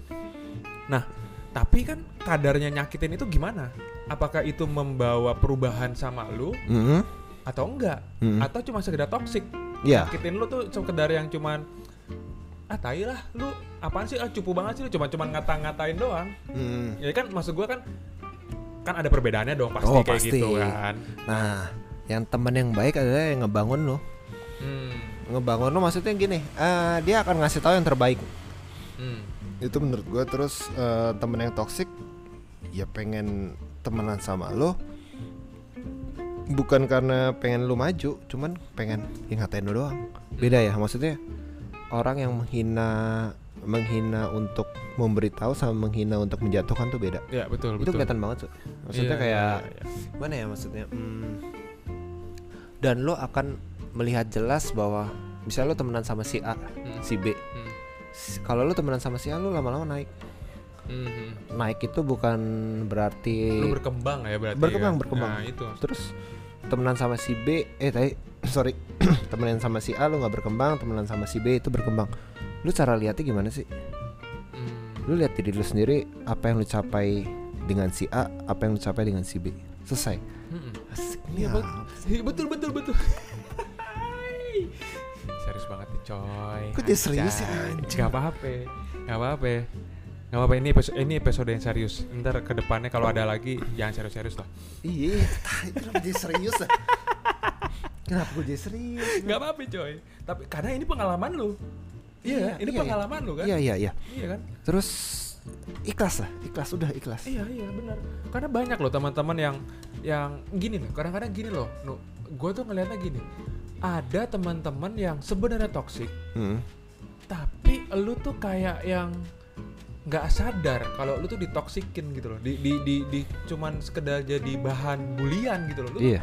Speaker 2: Nah, tapi kan kadarnya nyakitin itu gimana? Apakah itu membawa perubahan sama lo
Speaker 1: Mm-mm.
Speaker 2: Atau enggak?
Speaker 1: Mm-mm.
Speaker 2: Atau cuma sekedar toksik?
Speaker 1: Iya.
Speaker 2: Nyakitin lo tuh sekedar yang cuman ah tai lah lu apaan sih ah cupu banget sih lu cuma cuman ngata-ngatain doang.
Speaker 1: Mm.
Speaker 2: Ya kan maksud gua kan kan ada perbedaannya dong pasti
Speaker 1: Oh,
Speaker 2: kayak
Speaker 1: pasti.
Speaker 2: gitu kan.
Speaker 1: Nah, yang teman yang baik adalah yang ngebangun lo.
Speaker 2: Hmm.
Speaker 1: Ngebangun lo maksudnya gini, eh, dia akan ngasih tahu yang terbaik.
Speaker 2: Hmm.
Speaker 1: Itu menurut gua terus eh, temen yang toksik ya pengen temenan sama lo bukan karena pengen lu maju, cuman pengen yang ngatain lo doang. Beda ya, maksudnya orang yang menghina menghina untuk memberitahu sama menghina untuk menjatuhkan tuh beda.
Speaker 2: Ya betul
Speaker 1: Itu
Speaker 2: betul.
Speaker 1: kelihatan banget tuh. Maksudnya
Speaker 2: Iya,
Speaker 1: kayak
Speaker 2: iya, iya.
Speaker 1: gimana ya maksudnya? Hmm, dan lo akan melihat jelas bahwa misalnya lo temenan sama si A,
Speaker 2: Hmm.
Speaker 1: si B.
Speaker 2: Hmm.
Speaker 1: Kalau lo temenan sama si A, lo lama-lama naik.
Speaker 2: Hmm, hmm.
Speaker 1: Naik itu bukan berarti
Speaker 2: lu berkembang ya berarti
Speaker 1: Berkembang,
Speaker 2: kan?
Speaker 1: berkembang.
Speaker 2: nah itu
Speaker 1: terus temenan sama si B, eh tadi sorry, temenan sama si A lo nggak berkembang, temenan sama si B itu berkembang. Lu cara lihatnya gimana sih?
Speaker 2: Hmm.
Speaker 1: Lu lihat diri lu sendiri apa yang lu capai dengan si A, apa yang lu capai dengan si B. Selesai.
Speaker 2: Mm-mm.
Speaker 1: Asik
Speaker 2: iya, betul betul betul. serius banget nih coy.
Speaker 1: Kok jadi serius sih, anjing?
Speaker 2: Gak apa-apa, gak apa-apa. Gak apa-apa ini episode ini episode yang serius. Ntar ke depannya kalau ada lagi jangan serius-serius lah.
Speaker 1: Iya, kenapa jadi serius ah? Kenapa gue jadi serius?
Speaker 2: Gak apa-apa coy. Tapi karena ini pengalaman lu. Iya, ini
Speaker 1: iya,
Speaker 2: pengalaman lu kan?
Speaker 1: Iya, iya, iya.
Speaker 2: Iya kan?
Speaker 1: Terus ikhlas lah, ikhlas udah ikhlas.
Speaker 2: Iya iya benar. Karena banyak loh teman-teman yang yang gini loh. Kadang-kadang gini loh. No, gue tuh ngeliatnya gini. Ada teman-teman yang sebenarnya toksik,
Speaker 1: Hmm.
Speaker 2: tapi lu tuh kayak yang nggak sadar kalau lu tuh ditoksikin gitu loh. Di di di, di cuman sekedar jadi bahan bulian gitu loh. Lu
Speaker 1: Iya.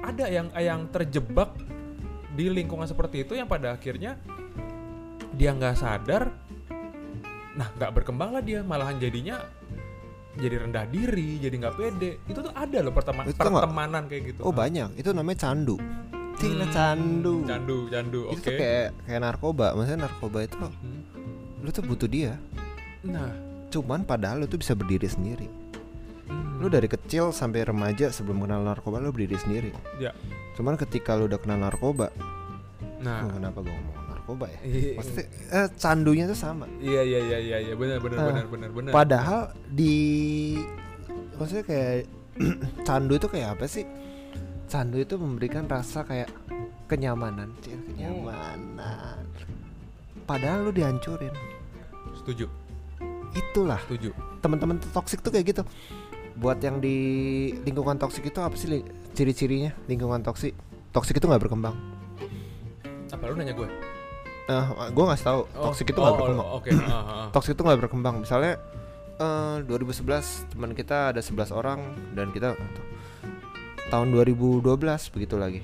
Speaker 2: ada yang yang terjebak di lingkungan seperti itu yang pada akhirnya dia nggak sadar nah nggak berkembang lah dia malahan jadinya jadi rendah diri jadi nggak pede itu tuh ada loh pertema-
Speaker 1: Itu
Speaker 2: pertemanan kayak gitu
Speaker 1: Oh banyak, itu namanya candu. Cina
Speaker 2: Hmm,
Speaker 1: candu.
Speaker 2: candu candu
Speaker 1: Itu
Speaker 2: oke
Speaker 1: tuh kayak kayak narkoba, maksudnya narkoba itu
Speaker 2: Hmm.
Speaker 1: lu tuh butuh dia.
Speaker 2: Nah
Speaker 1: Cuman padahal lu tuh bisa berdiri sendiri.
Speaker 2: hmm,
Speaker 1: Lu dari kecil sampai remaja sebelum kenal narkoba lu berdiri sendiri.
Speaker 2: ya
Speaker 1: Cuman ketika lu udah kenal narkoba,
Speaker 2: nah
Speaker 1: oh, kenapa gua ngomong narkoba ya?
Speaker 2: Iya.
Speaker 1: Maksudnya eh, candunya tuh sama.
Speaker 2: iya iya iya iya iya benar benar
Speaker 1: Ah,
Speaker 2: benar benar benar
Speaker 1: Padahal di maksudnya kayak candu itu kayak apa sih? Candu itu memberikan rasa kayak kenyamanan, Cil, kenyamanan. Padahal lu dihancurin.
Speaker 2: setuju
Speaker 1: itulah. Teman-teman toxic tuh kayak gitu. Buat yang di lingkungan toxic itu apa sih li- ciri-cirinya lingkungan toxic? Toxic itu nggak berkembang.
Speaker 2: Apa lu nanya gue?
Speaker 1: eh gue nggak tahu. Toxic itu nggak
Speaker 2: oh,
Speaker 1: berkembang.
Speaker 2: Oke. ah, ah, ah.
Speaker 1: toxic itu nggak berkembang. Misalnya eh 2011 teman kita ada 11 orang dan kita tahun 2012 begitu lagi.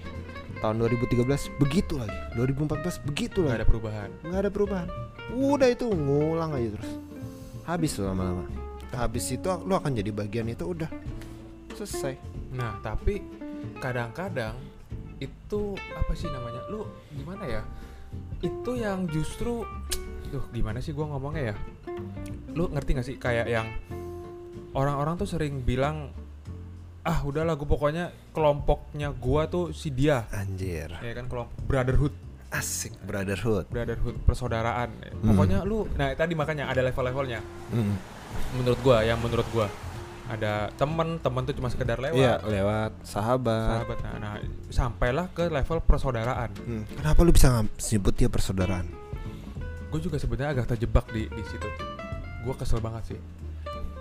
Speaker 1: Tahun 2013 begitu lagi. 2014 begitu
Speaker 2: Nggak
Speaker 1: lagi.
Speaker 2: ada perubahan.
Speaker 1: nggak ada perubahan. Udah itu ngulang aja terus habis tuh lama-lama habis itu lu akan jadi bagian itu udah selesai
Speaker 2: Nah, tapi kadang-kadang itu apa sih namanya? Lu gimana ya? Itu yang justru Duh, gimana sih gua ngomongnya ya? Lu ngerti gak sih kayak yang orang-orang tuh sering bilang ah udahlah gue pokoknya kelompoknya gua tuh si dia
Speaker 1: anjir
Speaker 2: ya kan kelompok brotherhood
Speaker 1: asik brotherhood
Speaker 2: brotherhood persaudaraan
Speaker 1: Hmm.
Speaker 2: pokoknya lu nah tadi makanya ada level-levelnya
Speaker 1: Hmm.
Speaker 2: menurut gua yang menurut gua ada temen temen tuh cuma sekedar lewat
Speaker 1: Iya lewat sahabat.
Speaker 2: sahabat nah, nah, sampailah ke level persaudaraan
Speaker 1: Hmm. Kenapa lu bisa sebut dia persaudaraan?
Speaker 2: gue juga sebenarnya agak terjebak di di situ gue kesel banget sih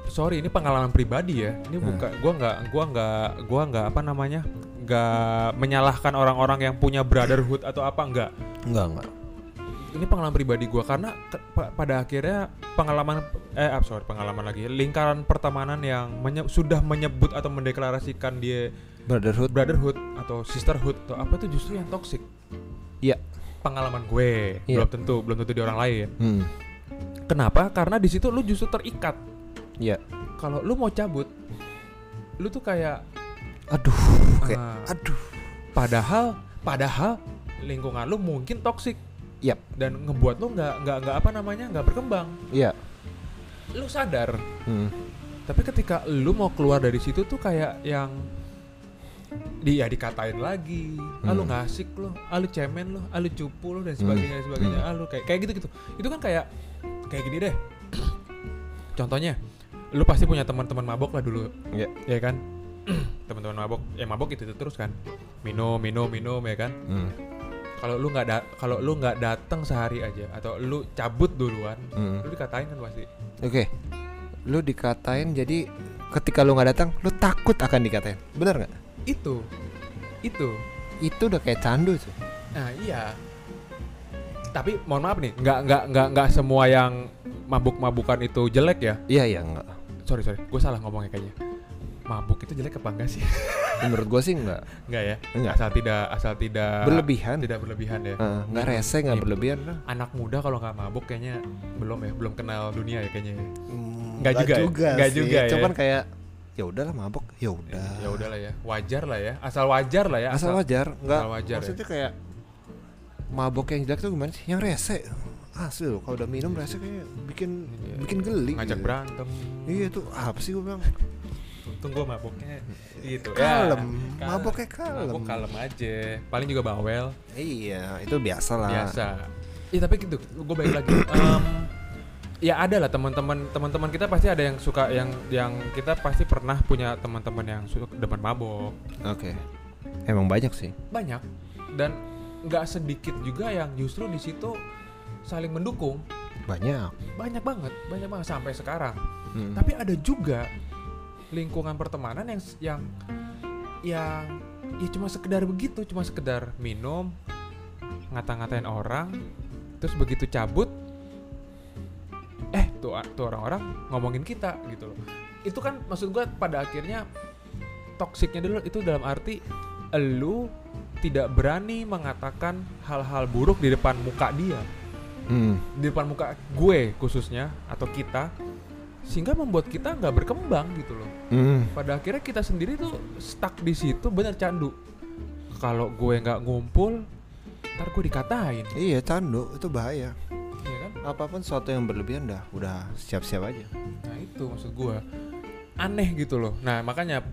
Speaker 2: sorry ini pengalaman pribadi ya ini
Speaker 1: Hmm.
Speaker 2: bukan gua nggak gua nggak gua nggak apa namanya nggak menyalahkan orang-orang yang punya brotherhood atau apa enggak
Speaker 1: Enggak enggak.
Speaker 2: ini pengalaman pribadi gua karena ke- pa- pada akhirnya pengalaman eh ah, sorry pengalaman lagi lingkaran pertemanan yang menye- sudah menyebut atau mendeklarasikan dia
Speaker 1: Brotherhood.
Speaker 2: brotherhood atau sisterhood atau apa itu justru yang toxic
Speaker 1: Iya.
Speaker 2: pengalaman gue
Speaker 1: Iya.
Speaker 2: belum tentu belum tentu di orang lain
Speaker 1: Hmm.
Speaker 2: kenapa karena di situ lu justru terikat
Speaker 1: Iya.
Speaker 2: kalau lu mau cabut lu tuh kayak
Speaker 1: Aduh. Kayak
Speaker 2: ah,
Speaker 1: aduh.
Speaker 2: padahal padahal lingkungan lu mungkin toxic
Speaker 1: Yap.
Speaker 2: dan ngebuat lu nggak nggak nggak apa namanya nggak berkembang
Speaker 1: Iya.
Speaker 2: lu sadar
Speaker 1: Hmm.
Speaker 2: tapi ketika lu mau keluar dari situ tuh kayak yang dia dikatain lagi ah lu
Speaker 1: Hmm.
Speaker 2: nggak asik lu ah lu cemen lu ah lu cupu lu dan sebagainya dan sebagainya ah lu kayak kayak gitu gitu itu kan kayak kayak gini deh contohnya lu pasti punya teman-teman mabok lah dulu
Speaker 1: Iya.
Speaker 2: ya kan teman-teman mabok ya mabok itu, itu terus kan minum minum minum ya kan
Speaker 1: Hmm.
Speaker 2: kalau lu nggak da- kalau lu nggak datang sehari aja atau lu cabut duluan
Speaker 1: Hmm.
Speaker 2: lu dikatain kan pasti
Speaker 1: Oke. Lu dikatain jadi ketika lu nggak datang, lu takut akan dikatain. Bener nggak?
Speaker 2: itu itu
Speaker 1: Itu udah kayak candu tuh.
Speaker 2: nah iya tapi mohon maaf nih nggak nggak nggak nggak semua yang mabuk-mabukan itu jelek ya
Speaker 1: Iya iya enggak.
Speaker 2: sorry sorry gue salah ngomongnya kayaknya mabuk itu jelek apa enggak sih
Speaker 1: Menurut gua sih enggak.
Speaker 2: enggak ya
Speaker 1: Enggak.
Speaker 2: asal tidak asal tidak
Speaker 1: Berlebihan.
Speaker 2: tidak berlebihan ya
Speaker 1: Eh, nggak rese nggak
Speaker 2: Iya.
Speaker 1: berlebihan
Speaker 2: anak muda kalau nggak mabuk kayaknya belum ya belum kenal dunia ya kayaknya ya.
Speaker 1: Hmm,
Speaker 2: Nggak juga ya? Nggak
Speaker 1: sih.
Speaker 2: juga ya?
Speaker 1: Cuman kayak ya udahlah mabok, ya udah.
Speaker 2: ya udahlah ya wajar lah ya asal wajar lah ya
Speaker 1: Asal wajar, nggak
Speaker 2: asal wajar ya.
Speaker 1: maksudnya kayak mabok yang jelek tuh gimana sih? Yang rese. Asli loh, kalau udah minum rese kayak bikin
Speaker 2: Iya.
Speaker 1: bikin geli.
Speaker 2: ngajak
Speaker 1: gitu.
Speaker 2: berantem
Speaker 1: Iya tuh apa sih gue bilang?
Speaker 2: Untung gue mabuknya gitu
Speaker 1: Kalem,
Speaker 2: Ya,
Speaker 1: maboknya kalem.
Speaker 2: mabuk kalem aja paling juga bawel
Speaker 1: Iya, itu biasa lah.
Speaker 2: biasa Iya tapi gitu gue balik lagi Em, ya ada lah teman-teman teman-teman kita pasti ada yang suka yang yang kita pasti pernah punya teman-teman yang suka depan mabok
Speaker 1: Oke. Emang banyak sih.
Speaker 2: banyak dan nggak sedikit juga yang justru di situ saling mendukung
Speaker 1: Banyak.
Speaker 2: banyak banget banyak banget sampai sekarang
Speaker 1: Hmm.
Speaker 2: tapi ada juga lingkungan pertemanan yang yang yang ya cuma sekedar begitu cuma sekedar minum ngata-ngatain orang terus begitu cabut eh tuh tuh orang-orang ngomongin kita gitu loh itu kan maksud gua pada akhirnya toksiknya dulu itu dalam arti elu tidak berani mengatakan hal-hal buruk di depan muka dia
Speaker 1: Hmm.
Speaker 2: di depan muka gue khususnya atau kita sehingga membuat kita nggak berkembang gitu loh
Speaker 1: Hmm.
Speaker 2: pada akhirnya kita sendiri tuh stuck di situ bener candu kalau gue nggak ngumpul ntar gue dikatain
Speaker 1: Iya, candu itu bahaya.
Speaker 2: ya kan
Speaker 1: Apa pun sesuatu yang berlebihan dah, udah siap-siap aja.
Speaker 2: nah itu maksud gue aneh gitu loh nah makanya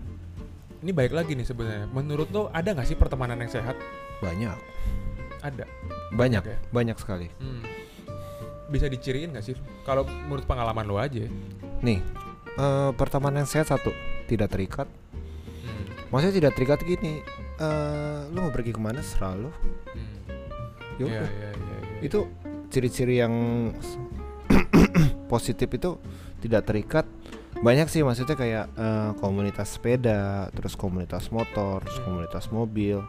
Speaker 2: ini baik lagi nih sebenarnya menurut lo ada nggak sih pertemanan yang sehat
Speaker 1: Banyak.
Speaker 2: ada
Speaker 1: Banyak,
Speaker 2: Oke.
Speaker 1: banyak sekali.
Speaker 2: Hmm. bisa diciriin nggak sih kalau menurut pengalaman lo aja
Speaker 1: Nih, eh, pertemanan yang sehat satu, tidak terikat.
Speaker 2: hmm.
Speaker 1: Maksudnya tidak terikat gini. eh lu mau pergi ke mana serah lu.
Speaker 2: Hmm.
Speaker 1: Ya
Speaker 2: Iya,
Speaker 1: udah.
Speaker 2: iya, iya, iya.
Speaker 1: Itu ciri-ciri yang positif itu tidak terikat banyak sih maksudnya kayak eh, komunitas sepeda terus komunitas motor terus
Speaker 2: Hmm.
Speaker 1: komunitas mobil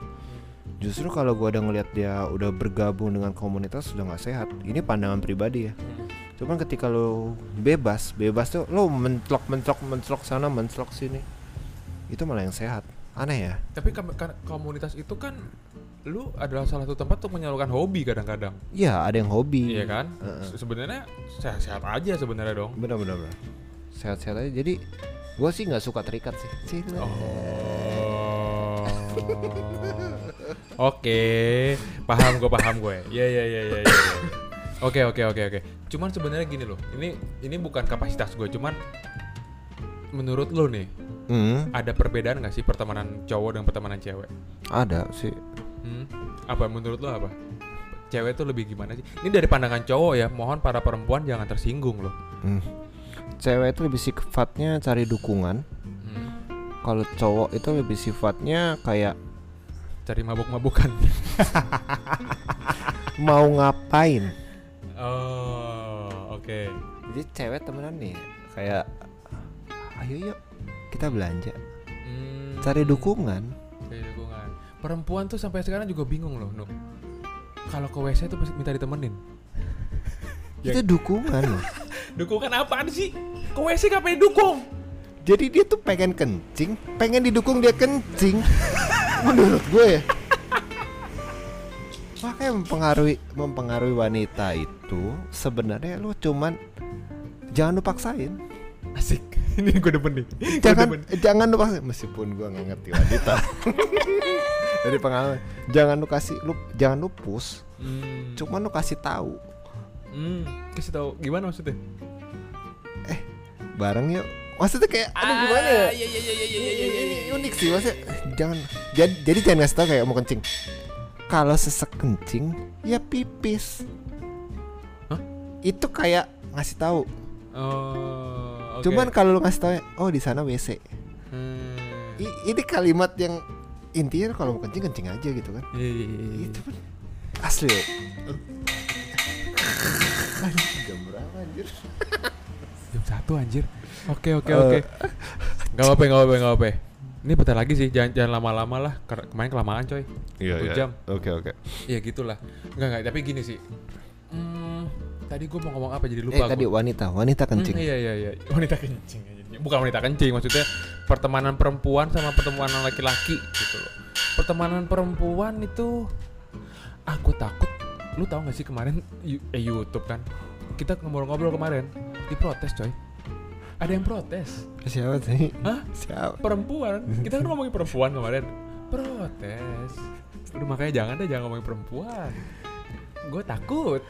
Speaker 1: justru kalau gua udah ngelihat dia udah bergabung dengan komunitas sudah nggak sehat ini pandangan pribadi ya cuman ketika lo bebas bebas tuh lo mencelok mencelok mencelok sana mencelok sini itu malah yang sehat aneh ya
Speaker 2: Tapi kan komunitas itu kan lu adalah salah satu tempat untuk menyalurkan hobi kadang-kadang.
Speaker 1: Iya ada yang hobi
Speaker 2: Iya kan?
Speaker 1: Heeh.
Speaker 2: Se- Sebenarnya sehat-sehat aja sebenarnya dong.
Speaker 1: bener sehat-sehat aja jadi gue sih nggak suka terikat sih Cile.
Speaker 2: Oh. Oke, paham gue paham gue. Ya ya ya ya ya. Oke oke oke oke. Cuman sebenarnya gini loh. Ini ini bukan kapasitas gue, cuman menurut lo nih
Speaker 1: Hmm,
Speaker 2: ada perbedaan nggak sih pertemanan cowok dan pertemanan cewek?
Speaker 1: ada sih
Speaker 2: Hmm? Apa menurut lo apa? Cewek tuh lebih gimana sih? Ini dari pandangan cowok ya. Mohon para perempuan jangan tersinggung loh.
Speaker 1: Hmm. cewek itu lebih sifatnya cari dukungan
Speaker 2: Hmm.
Speaker 1: kalau cowok itu lebih sifatnya kayak
Speaker 2: Cari mabuk-mabukan.
Speaker 1: mau ngapain
Speaker 2: oh, oke.
Speaker 1: jadi cewek temenan nih kayak ayo yuk kita belanja
Speaker 2: Hmm.
Speaker 1: cari dukungan
Speaker 2: Cari dukungan. Perempuan tuh sampai sekarang juga bingung loh, Nuk. Kalau ke WC tuh pasti minta ditemenin. Ya.
Speaker 1: itu dukungan loh
Speaker 2: Dukungan apaan sih? Ke WC ngapain dukung?
Speaker 1: jadi dia tuh pengen kencing pengen didukung dia kencing menurut gue ya makanya mempengaruhi mempengaruhi wanita itu sebenarnya lu cuman jangan lu paksain
Speaker 2: Asik. Ini gue demen nih.
Speaker 1: Jangan
Speaker 2: demen.
Speaker 1: jangan lu paksain meskipun gue nggak ngerti wanita dari pengalaman jangan lu kasih lu jangan lu push
Speaker 2: Hmm.
Speaker 1: cuman lu kasih tahu
Speaker 2: Hmm. Kasih tahu gimana maksudnya?
Speaker 1: bareng yuk maksudnya kayak aduh gimana ya
Speaker 2: Iya iya iya iya iya
Speaker 1: Ini- ini unik sih maksudnya jangan jadi, jadi jangan ngasih tau kayak mau kencing kalau sesek kencing ya pipis
Speaker 2: Hah?
Speaker 1: itu kayak ngasih tahu
Speaker 2: Oh. oke.
Speaker 1: cuman kalau lu ngasih tau oh di sana wc
Speaker 2: Hmm.
Speaker 1: I- ini kalimat yang intinya kalau mau kencing kencing aja gitu kan
Speaker 2: Iya iya iya, iya.
Speaker 1: itu kan asli Anjing, jam berapa anjir
Speaker 2: Jam satu anjir. Oke oke
Speaker 1: Eh.
Speaker 2: oke. Gak apa-apa gak apa-apa gak apa. Ini bentar lagi sih, jangan jangan lama-lama lah. Kemarin kelamaan coy.
Speaker 1: iya
Speaker 2: Satu jam.
Speaker 1: oke oke
Speaker 2: Ya gitulah. Enggak enggak, tapi gini sih. Hmm, tadi gue mau ngomong apa jadi
Speaker 1: eh
Speaker 2: lupa.
Speaker 1: tadi
Speaker 2: gua.
Speaker 1: wanita wanita kencing
Speaker 2: Hmm, iya iya iya. Wanita kencing aja. Bukan wanita kencing, maksudnya pertemanan perempuan sama pertemanan laki-laki gitu loh. Pertemanan perempuan itu aku takut. Lu tahu gak sih kemarin eh YouTube kan? Kita ngobrol-ngobrol kemarin diprotes coy. Ada yang protes.
Speaker 1: siapa sih
Speaker 2: Hah?
Speaker 1: siapa
Speaker 2: Perempuan. Kita kan ngomongin perempuan kemarin. Protes. Udah makanya jangan deh jangan ngomongin perempuan. Gue takut.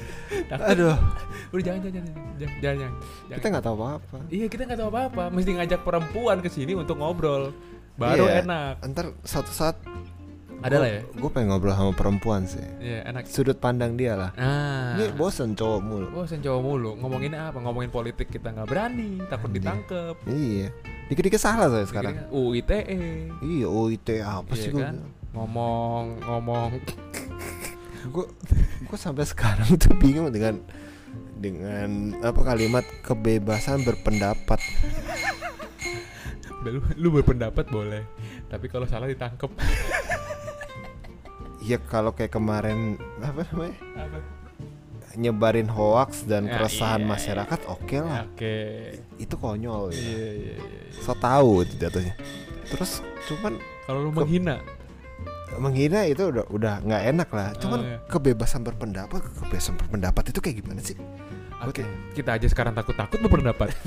Speaker 2: takut.
Speaker 1: aduh
Speaker 2: Udah jangan jangan jangan jangan jangan. jangan.
Speaker 1: kita nggak tahu apa apa
Speaker 2: Iya kita nggak tahu apa-apa, mesti ngajak perempuan ke sini untuk ngobrol, baru
Speaker 1: Iya.
Speaker 2: enak.
Speaker 1: Ntar suatu saat
Speaker 2: Ada lah ya.
Speaker 1: Gue pengen ngobrol sama perempuan sih
Speaker 2: Iya enak.
Speaker 1: Sudut pandang dia lah
Speaker 2: Nah,
Speaker 1: Ini bosen cowok mulu
Speaker 2: bosan cowok mulu. Ngomongin apa? Ngomongin politik kita nggak berani, takut ditangkep.
Speaker 1: Iya Dikit-dikit salah saya sekarang
Speaker 2: UITE.
Speaker 1: Iya OIT apa
Speaker 2: Iya
Speaker 1: sih gue
Speaker 2: kan? Ngomong ngomong
Speaker 1: Gue Gue sampai sekarang tuh bingung dengan Dengan apa kalimat kebebasan berpendapat
Speaker 2: lu, lu berpendapat boleh, tapi kalau salah ditangkep.
Speaker 1: Ya kalau kayak kemarin Apa namanya
Speaker 2: Apa?
Speaker 1: Nyebarin hoax dan
Speaker 2: Ya,
Speaker 1: keresahan
Speaker 2: iya.
Speaker 1: masyarakat Oke lah
Speaker 2: Oke.
Speaker 1: Itu konyol ya
Speaker 2: Iya iya iya.
Speaker 1: So tau itu jatuhnya Terus cuman
Speaker 2: Kalau lu menghina,
Speaker 1: menghina itu udah udah nggak enak lah. Cuman
Speaker 2: Oh, iya.
Speaker 1: kebebasan berpendapat, kebebasan berpendapat itu kayak gimana sih?
Speaker 2: Oke, kita aja sekarang takut-takut berpendapat.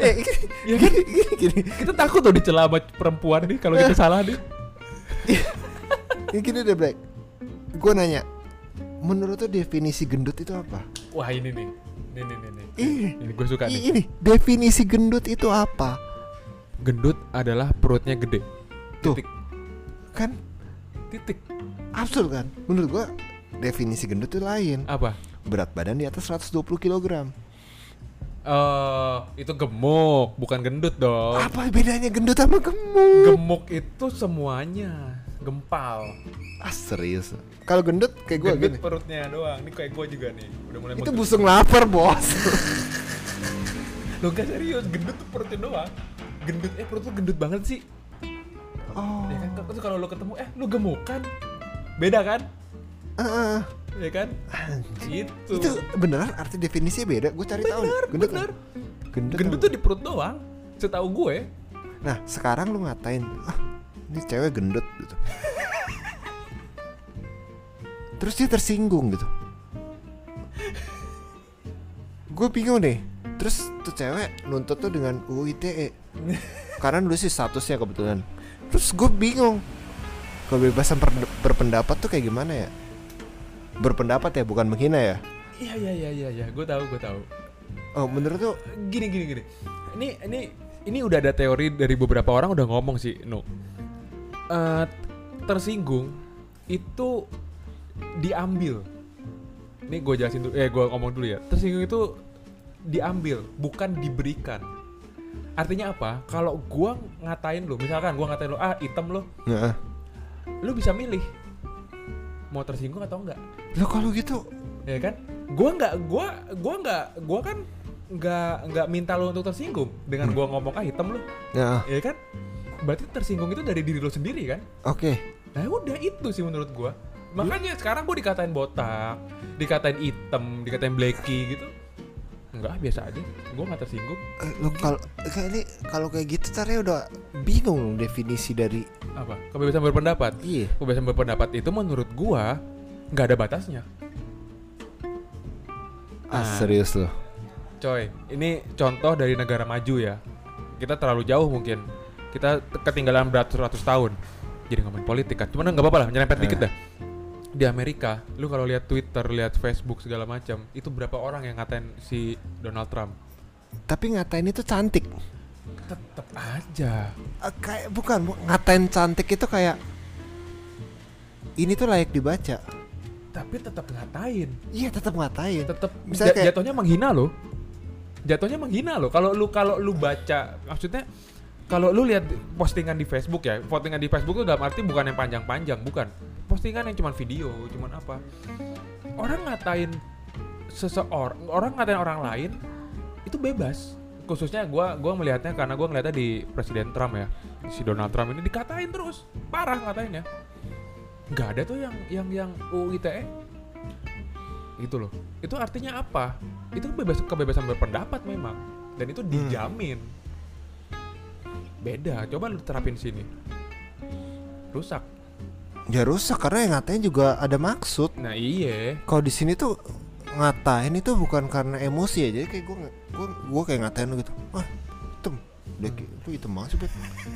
Speaker 1: Eh, gini,
Speaker 2: Iya kan?
Speaker 1: gini, gini, gini,
Speaker 2: Kita takut loh dicela sama perempuan nih kalau kita salah nih.
Speaker 1: Ini gini deh, Black. Gue nanya, menurut lo definisi gendut itu apa?
Speaker 2: Wah ini nih, ini nih, ini, nih.
Speaker 1: Ih,
Speaker 2: ini gue suka nih.
Speaker 1: ini definisi gendut itu apa?
Speaker 2: Gendut adalah perutnya gede.
Speaker 1: Tuh.
Speaker 2: Titik.
Speaker 1: Kan
Speaker 2: Titik.
Speaker 1: absurd kan? Menurut gua definisi gendut itu lain.
Speaker 2: Apa?
Speaker 1: Berat badan di atas 120 kg.
Speaker 2: Eh, itu gemuk, bukan gendut dong.
Speaker 1: Apa bedanya gendut sama gemuk?
Speaker 2: Gemuk itu semuanya gempal.
Speaker 1: Ah serius. Kalau gendut kayak
Speaker 2: gendut
Speaker 1: gini.
Speaker 2: perutnya doang. Ini kayak gue juga nih. Udah mulai
Speaker 1: Itu busung lapar, Bos.
Speaker 2: Lo gak serius, gendut tuh perutnya doang. Gendut, eh perut lu gendut banget sih.
Speaker 1: Oh.
Speaker 2: Ya kan, terus kalau lo ketemu, eh lu gemukan. Beda kan?
Speaker 1: Ah,
Speaker 2: Ya kan? Gitu.
Speaker 1: Itu beneran arti definisinya beda. Gue cari tahu.
Speaker 2: bener,
Speaker 1: Gendut
Speaker 2: bener.
Speaker 1: Gendut.
Speaker 2: Gendut tuh di perut doang. Setahu gue.
Speaker 1: Nah, sekarang lu ngatain, ah, ini cewek gendut gitu. Terus dia tersinggung gitu. Gue bingung deh. Terus tuh cewek nuntut tuh dengan UU ITE. Karena dulu sih statusnya kebetulan. Terus gue bingung. Kebebasan per- berpendapat tuh kayak gimana ya? Berpendapat ya, bukan menghina ya.
Speaker 2: Iya iya iya iya iya, gue tahu gue tahu.
Speaker 1: Oh, menurut tuh
Speaker 2: Gini gini gini. Ini ini ini udah ada teori dari beberapa orang udah ngomong sih, no. Eh, tersinggung itu diambil. Ini gue jelasin dulu, eh gue ngomong dulu ya. Tersinggung itu diambil, bukan diberikan. Artinya apa? Kalau gua ngatain lu, misalkan gua ngatain lu, ah hitam lu,
Speaker 1: Nah,
Speaker 2: lu bisa milih mau tersinggung atau enggak.
Speaker 1: lo kalau gitu
Speaker 2: ya kan gua nggak gua gua nggak gua kan nggak nggak minta lo untuk tersinggung dengan gua ngomong ah hitam lo
Speaker 1: ya
Speaker 2: ya kan berarti tersinggung itu dari diri lo sendiri kan
Speaker 1: oke
Speaker 2: nah udah itu sih menurut gua makanya sekarang gua dikatain botak dikatain hitam dikatain blacky gitu Enggak, biasa aja. Gua nggak tersinggung.
Speaker 1: Eh, lo kalau kayak ini kalau kayak gitu caranya udah bingung definisi dari
Speaker 2: Apa? Kebebasan berpendapat.
Speaker 1: iya
Speaker 2: Kebebasan berpendapat itu menurut gua nggak ada batasnya.
Speaker 1: ah,
Speaker 2: Ah.
Speaker 1: serius lo
Speaker 2: Coy, ini contoh dari negara maju ya. Kita terlalu jauh mungkin. Kita ketinggalan beratus-ratus tahun. Jadi ngomongin politik kan. Cuman nggak apa-apa lah, nyerempet
Speaker 1: Eh.
Speaker 2: dikit dah. Di Amerika, lu kalau lihat Twitter, lihat Facebook segala macam, itu berapa orang yang ngatain si Donald Trump?
Speaker 1: tapi ngatain itu cantik
Speaker 2: Tetep aja.
Speaker 1: Eh, kayak bukan bu- ngatain cantik itu kayak ini tuh layak dibaca
Speaker 2: Tapi tetap ngatain.
Speaker 1: iya tetap ngatain
Speaker 2: Tetap
Speaker 1: Misalnya kayak-
Speaker 2: jatuhnya menghina lo. Jatuhnya menghina lo. Kalau lu kalau lu baca, maksudnya kalau lu lihat postingan di Facebook ya, postingan di Facebook itu dalam arti bukan yang panjang-panjang, bukan. Postingan yang cuman video, cuman apa? Orang ngatain seseorang, orang ngatain orang lain itu bebas. Khususnya gua gua melihatnya karena gua ngeliatnya di Presiden Trump ya. Si Donald Trump ini dikatain terus. Parah ngatainnya. Nggak ada tuh yang yang yang UU ITE gitu loh. Itu artinya apa? Itu bebas kebebasan berpendapat memang dan itu dijamin. Beda, coba lu terapin sini. Rusak.
Speaker 1: ya rusak karena yang ngatain juga ada maksud
Speaker 2: Nah, iya.
Speaker 1: kalau di sini tuh ngatain itu bukan karena emosi ya jadi kayak gue gue gue kayak ngatain lu gitu wah hitam Udah lu hitam banget sih Bet."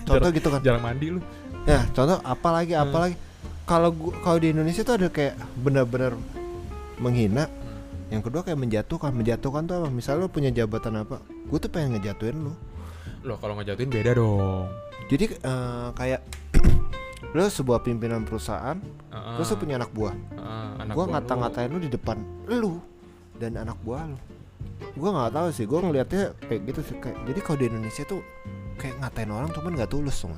Speaker 1: contoh gitu kan
Speaker 2: Jarang mandi lu.
Speaker 1: ya contoh apa lagi apa
Speaker 2: Hmm.
Speaker 1: lagi kalau kalau di Indonesia tuh ada kayak benar-benar menghina yang kedua kayak menjatuhkan menjatuhkan tuh apa misalnya lu punya jabatan apa gue tuh pengen ngejatuhin lu
Speaker 2: Loh, kalau ngejatuhin beda dong.
Speaker 1: jadi eh, kayak lu sebuah pimpinan perusahaan
Speaker 2: Heeh.
Speaker 1: terus lu punya anak buah
Speaker 2: Heeh, anak buah
Speaker 1: ngata-ngatain lu di depan lu dan anak buah lu gue nggak tahu sih gue ngelihatnya kayak gitu sih kayak jadi kalau di Indonesia tuh kayak ngatain orang cuman nggak tulus
Speaker 2: lu.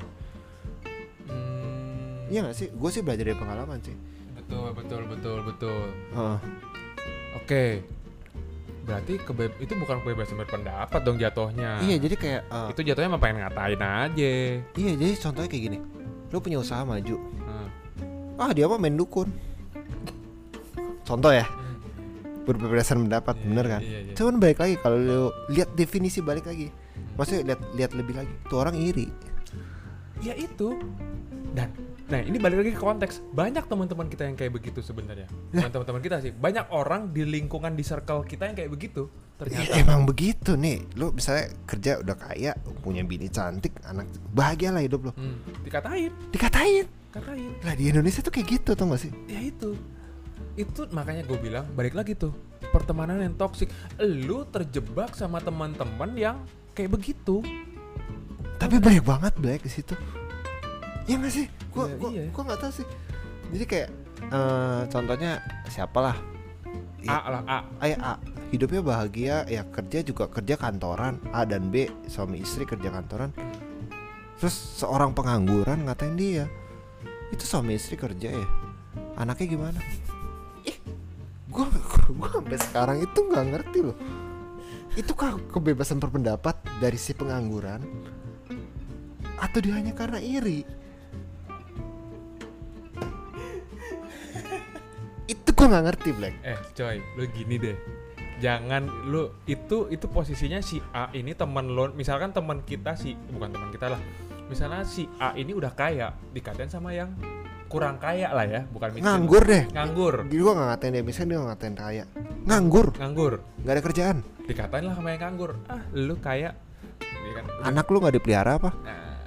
Speaker 2: Hmm,
Speaker 1: iya gak sih gue sih belajar dari pengalaman sih
Speaker 2: Betul, betul, betul, betul.
Speaker 1: Heeh.
Speaker 2: Oke. Berarti kebe itu bukan kebebasan berpendapat dong jatuhnya.
Speaker 1: iya jadi kayak eh,
Speaker 2: Itu jatuhnya emang pengen ngatain aja.
Speaker 1: iya jadi contohnya kayak gini lu punya usaha maju
Speaker 2: Heeh.
Speaker 1: ah dia mah main dukun contoh ya berberdasarkan pendapat
Speaker 2: Iya,
Speaker 1: bener kan
Speaker 2: Iya, iya.
Speaker 1: cuman balik lagi kalau lu lihat definisi balik lagi maksudnya lihat lihat lebih lagi tuh orang iri
Speaker 2: Ya itu. Dan nah ini balik lagi ke konteks. Banyak teman-teman kita yang kayak begitu sebenarnya. Bukan teman-teman kita sih. Banyak orang di lingkungan di circle kita yang kayak begitu. Ternyata.
Speaker 1: Ya, emang begitu nih lu misalnya kerja udah kaya punya bini cantik anak bahagia lah hidup lo
Speaker 2: Hmm, dikatain,
Speaker 1: dikatain
Speaker 2: katain.
Speaker 1: lah di Indonesia tuh kayak gitu tau gak sih
Speaker 2: Ya itu. Itu makanya gue bilang balik lagi tuh. Pertemanan yang toksik. Lu terjebak sama teman-teman yang kayak begitu.
Speaker 1: tapi banyak banget black di situ ya gak sih? Gua
Speaker 2: Iya,
Speaker 1: gua
Speaker 2: iya.
Speaker 1: gua nggak tahu sih. Jadi kayak eh, contohnya siapalah?
Speaker 2: A lah A.
Speaker 1: Ayah A. Hidupnya bahagia ya kerja juga kerja kantoran. A dan B suami istri kerja kantoran. Terus seorang pengangguran ngatain dia. Itu suami istri kerja ya? Anaknya gimana? Ih gua gua, gua sampai sekarang itu nggak ngerti loh. Itukah kebebasan berpendapat dari si pengangguran? Atau dia hanya karena iri? Nggak ngerti Black.
Speaker 2: Eh, coy, lu gini deh. Jangan lu itu itu posisinya si A ini teman lo, misalkan teman kita si bukan teman kita lah. Misalnya si A ini udah kaya, dikatain sama yang kurang kaya lah ya, bukan miskin.
Speaker 1: Nganggur deh.
Speaker 2: Nganggur.
Speaker 1: Gua gua nggak ngatain dia miskin, dia ngatain kaya. Nganggur,
Speaker 2: Nganggur.
Speaker 1: nggak ada kerjaan.
Speaker 2: Dikatain lah sama yang nganggur. Ah, lu kaya. Iya kan?
Speaker 1: Anak lu nggak dipelihara apa?
Speaker 2: Nah,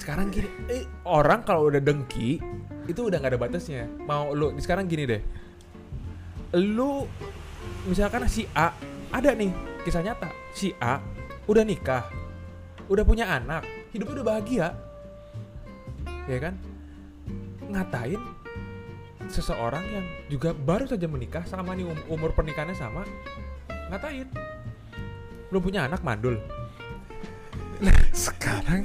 Speaker 2: sekarang gini, eh, orang kalau udah dengki itu udah nggak ada batasnya. Mau lu sekarang gini deh, lu misalkan si A ada nih kisah nyata, si A udah nikah, udah punya anak, hidupnya udah bahagia, ya kan? Ngatain seseorang yang juga baru saja menikah sama nih um- umur pernikahannya sama, ngatain belum punya anak mandul.
Speaker 1: Sekarang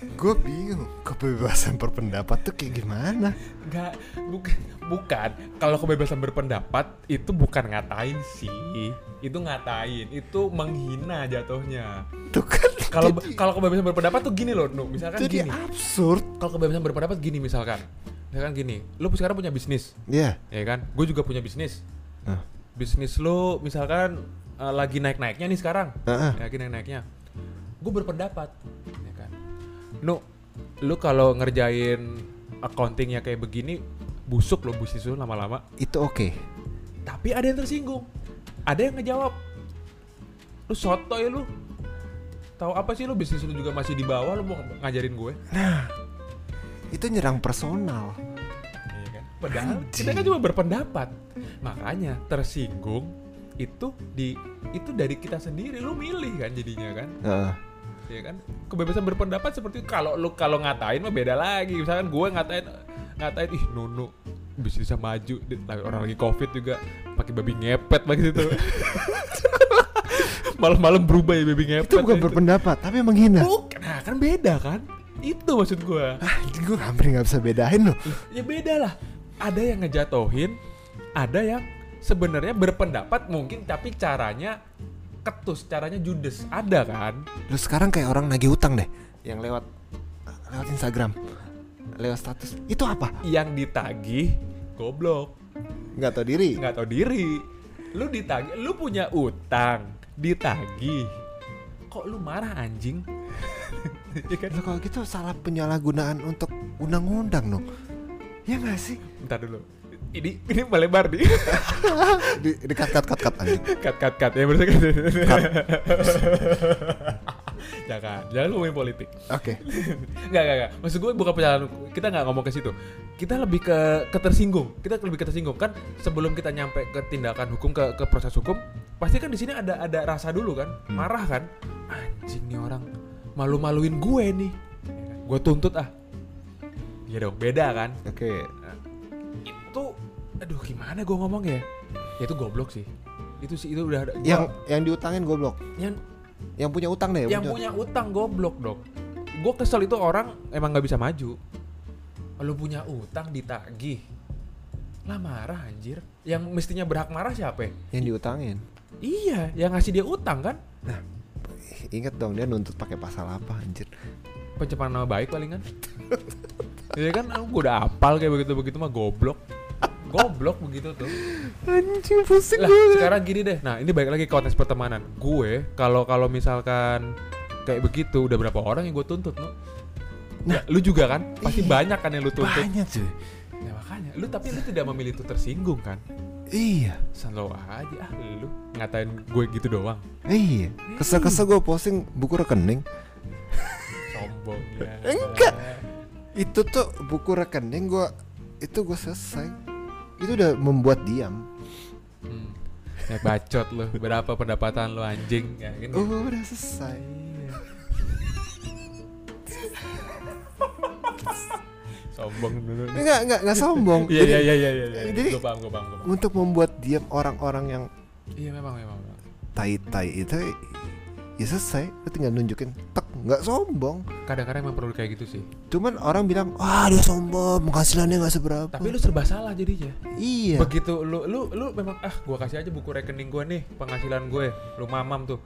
Speaker 1: gue bingung kebebasan berpendapat tuh kayak gimana?
Speaker 2: Enggak, bukan, bukan. Kalau kebebasan berpendapat itu bukan ngatain sih. Itu ngatain, itu menghina jatuhnya.
Speaker 1: Tuh kan
Speaker 2: Kalau kalau kebebasan berpendapat tuh gini loh, Nu. Misalkan
Speaker 1: jadi
Speaker 2: gini.
Speaker 1: absurd.
Speaker 2: Kalau kebebasan berpendapat gini misalkan. Misalkan gini, lu sekarang punya bisnis,
Speaker 1: Ya.
Speaker 2: ya kan? Gue juga punya bisnis.
Speaker 1: Nah.
Speaker 2: Bisnis lu misalkan eh, lagi naik-naiknya nih sekarang.
Speaker 1: Heeh.
Speaker 2: Ya, lagi naik-naiknya. Gue berpendapat, ya? Nu, lu kalau ngerjain accountingnya kayak begini, busuk lo bisnis lu lama-lama.
Speaker 1: Itu oke.
Speaker 2: Tapi ada yang tersinggung. Ada yang ngejawab. Lu sotoy lu. Tahu apa sih lu bisnis lu juga masih di bawah lu mau ngajarin gue?
Speaker 1: Itu nyerang personal.
Speaker 2: Iya kan? Padahal
Speaker 1: Anjing.
Speaker 2: kita kan cuma berpendapat. Makanya tersinggung itu di itu dari kita sendiri lu milih kan jadinya kan
Speaker 1: Heeh.
Speaker 2: Ya kan? Kebebasan berpendapat seperti itu. kalau lu kalau ngatain mah beda lagi. Misalkan gue ngatain ngatain ih nunu bisnisnya maju. Di- lagi- orang lagi covid juga pakai babi ngepet lagi itu malam-malam berubah ya babi ngepet.
Speaker 1: Itu bukan
Speaker 2: itu.
Speaker 1: berpendapat, tapi menghina.
Speaker 2: Bukan, nah kan beda kan? Itu maksud gue
Speaker 1: Ah, gue hampir nggak bisa bedain loh.
Speaker 2: ya beda lah. Ada yang ngejatohin ada yang sebenarnya berpendapat mungkin tapi caranya ketus caranya judes ada kan
Speaker 1: Lu sekarang kayak orang nagih utang deh, yang lewat lewat Instagram, lewat status. Itu apa?
Speaker 2: yang ditagih goblok
Speaker 1: Nggak tahu diri.
Speaker 2: nggak tahu diri lu ditagih lu punya utang ditagih kok lu marah anjing ya kan
Speaker 1: kalau gitu salah penyalahgunaan untuk undang-undang dong. Ya nggak sih?
Speaker 2: bentar dulu ini ini melebar nih
Speaker 1: Di, di cut cut cut cut anjing.
Speaker 2: cut cut cut ya bener jangan jangan ngomongin politik
Speaker 1: Oke.
Speaker 2: Enggak, enggak, enggak. Maksud gue bukan perjalanan kita nggak ngomong ke situ. Kita lebih ke ketersinggung. Kita lebih ketersinggung kan sebelum kita nyampe ke tindakan hukum ke ke proses hukum, pasti kan di sini ada ada rasa dulu kan,
Speaker 1: Hmm.
Speaker 2: marah kan. Anjing nih orang malu-maluin gue nih. Gue tuntut ah. Iya dong, beda kan.
Speaker 1: Oke.
Speaker 2: Itu aduh gimana gue ngomong ya? Ya itu goblok sih. Itu sih itu udah ada gua-
Speaker 1: Yang yang diutangin goblok.
Speaker 2: yang
Speaker 1: Yang punya utang deh.
Speaker 2: yang punya utang goblok dok gue kesel itu orang emang nggak bisa maju lu punya utang ditagih lah marah anjir yang mestinya berhak marah siapa ya?
Speaker 1: Yang diutangin.
Speaker 2: iya yang ngasih dia utang kan
Speaker 1: Ingat dong dia nuntut pakai pasal apa anjir.
Speaker 2: pencemaran nama baik palingan Iya kan gue udah apal kayak begitu begitu mah goblok goblok begitu tuh
Speaker 1: Anjing pusing
Speaker 2: lah sekarang gini deh nah ini balik lagi konteks pertemanan gue kalau kalau misalkan kayak begitu udah berapa orang yang gue tuntut lo nah lu juga kan pasti
Speaker 1: Iya.
Speaker 2: banyak kan yang lu tuntut
Speaker 1: Banyak cuy.
Speaker 2: Ya makanya, lu tapi lu tidak memilih itu tersinggung kan?
Speaker 1: Iya.
Speaker 2: Selalu aja ah lu ngatain gue gitu doang.
Speaker 1: Iya. Kesel-kesel gue posting buku rekening.
Speaker 2: Sombong ya.
Speaker 1: Enggak. Itu tuh buku rekening gue itu gue selesai. Itu udah membuat diam.
Speaker 2: Hmm. Ya bacot lu, berapa pendapatan lu anjing ya gini.
Speaker 1: Oh, udah selesai.
Speaker 2: Iya. Sombong dulu.
Speaker 1: Enggak, enggak, enggak sombong.
Speaker 2: Iya iya iya iya iya.
Speaker 1: jadi-
Speaker 2: Gue paham, gue paham, gue paham.
Speaker 1: Untuk membuat diam orang-orang yang
Speaker 2: Iya memang memang. memang.
Speaker 1: tai-tai itu ya selesai lu tinggal nunjukin tek nggak sombong.
Speaker 2: Kadang-kadang emang perlu kayak gitu sih.
Speaker 1: Cuman orang bilang wah dia sombong penghasilannya nggak seberapa.
Speaker 2: Tapi lu serba salah jadinya.
Speaker 1: Iya.
Speaker 2: Begitu lu lu lu memang ah gua kasih aja buku rekening gua nih penghasilan gue lu mamam tuh.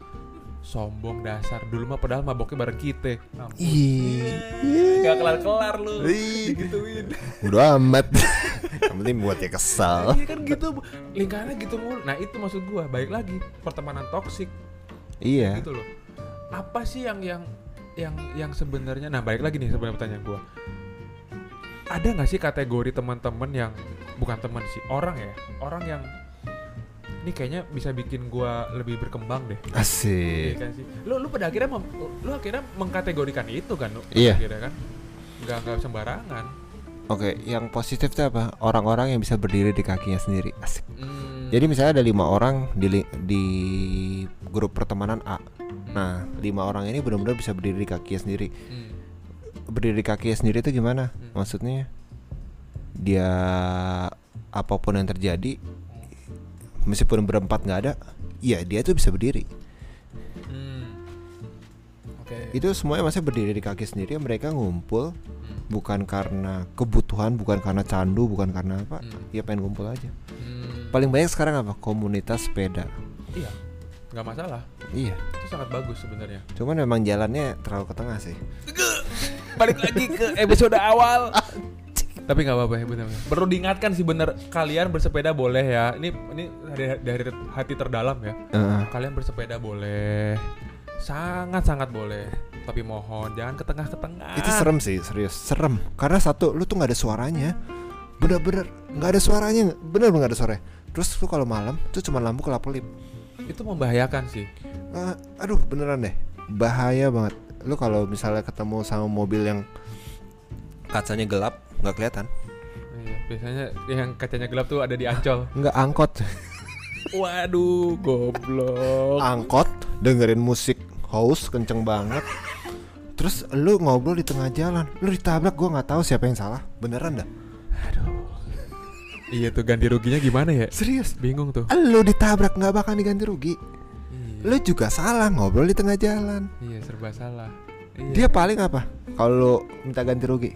Speaker 2: Sombong dasar dulu mah padahal maboknya bareng kita.
Speaker 1: Iya
Speaker 2: Gak kelar-kelar lu.
Speaker 1: Ih.
Speaker 2: Digituin.
Speaker 1: Udah amat. Yang penting buat dia kesal
Speaker 2: Iya kan gitu Lingkarannya gitu mulu. Nah itu maksud gua. Baik lagi Pertemanan toksik
Speaker 1: iya.
Speaker 2: Gitu loh. Apa sih yang Yang Yang yang sebenarnya? Nah balik lagi nih sebenarnya pertanyaan gua. Ada nggak sih kategori teman-teman yang Bukan teman sih Orang ya Orang yang Ini kayaknya bisa bikin gua lebih berkembang deh. Iya
Speaker 1: asik
Speaker 2: kan sih? Lu, lu pada akhirnya mem- Lu akhirnya mengkategorikan itu kan lu,
Speaker 1: Iya.
Speaker 2: akhirnya kan? Nggak, nggak sembarangan.
Speaker 1: Oke, yang positif itu apa? Orang-orang yang bisa berdiri di kakinya sendiri. Asik.
Speaker 2: Hmm.
Speaker 1: Jadi misalnya ada lima orang di di grup pertemanan A. Nah, lima orang ini benar-benar bisa berdiri di kakinya sendiri.
Speaker 2: Hmm.
Speaker 1: Berdiri di kakinya sendiri itu gimana?
Speaker 2: Hmm.
Speaker 1: Maksudnya dia apa pun yang terjadi, meskipun berempat nggak ada, iya dia tuh bisa berdiri.
Speaker 2: Hmm. Oke.
Speaker 1: Itu semuanya masih berdiri di kaki sendiri. Mereka ngumpul
Speaker 2: Hmm.
Speaker 1: bukan karena kebutuhan, bukan karena candu, bukan karena apa.
Speaker 2: Hmm.
Speaker 1: Ya pengen ngumpul aja.
Speaker 2: Hmm.
Speaker 1: Paling banyak sekarang apa? Komunitas sepeda.
Speaker 2: Iya, nggak masalah.
Speaker 1: Iya.
Speaker 2: Itu sangat bagus sebenarnya.
Speaker 1: Cuman memang jalannya terlalu ke tengah sih.
Speaker 2: Balik lagi ke episode awal. Tapi nggak apa-apa ya benar. Perlu diingatkan sih bener kalian bersepeda boleh ya. Ini ini dari, dari hati terdalam ya.
Speaker 1: Heeh.
Speaker 2: Kalian bersepeda boleh. Sangat sangat boleh. Tapi mohon jangan ke tengah ke tengah.
Speaker 1: Itu serem sih, serius. Serem. Karena satu, lu tuh nggak ada suaranya. Bener-bener nggak ada suaranya. Bener-bener nggak ada suara. Terus lu kalau malam tuh cuma lampu kelap-kelip.
Speaker 2: Itu membahayakan sih.
Speaker 1: Eh, aduh, beneran deh. Bahaya banget. Lu kalau misalnya ketemu sama mobil yang kacanya gelap, nggak kelihatan.
Speaker 2: Iya, biasanya yang kacanya gelap tuh ada di ancol.
Speaker 1: Nggak angkot.
Speaker 2: Waduh, goblok.
Speaker 1: angkot dengerin musik house kenceng banget terus lu ngobrol di tengah jalan lu ditabrak gua nggak tahu siapa yang salah beneran dah
Speaker 2: Iya tuh ganti ruginya gimana ya?
Speaker 1: serius
Speaker 2: Bingung tuh.
Speaker 1: lu ditabrak nggak bakal diganti rugi
Speaker 2: Iya,
Speaker 1: lu juga salah ngobrol di tengah jalan
Speaker 2: iya serba salah. Iya.
Speaker 1: dia paling apa kalau minta ganti rugi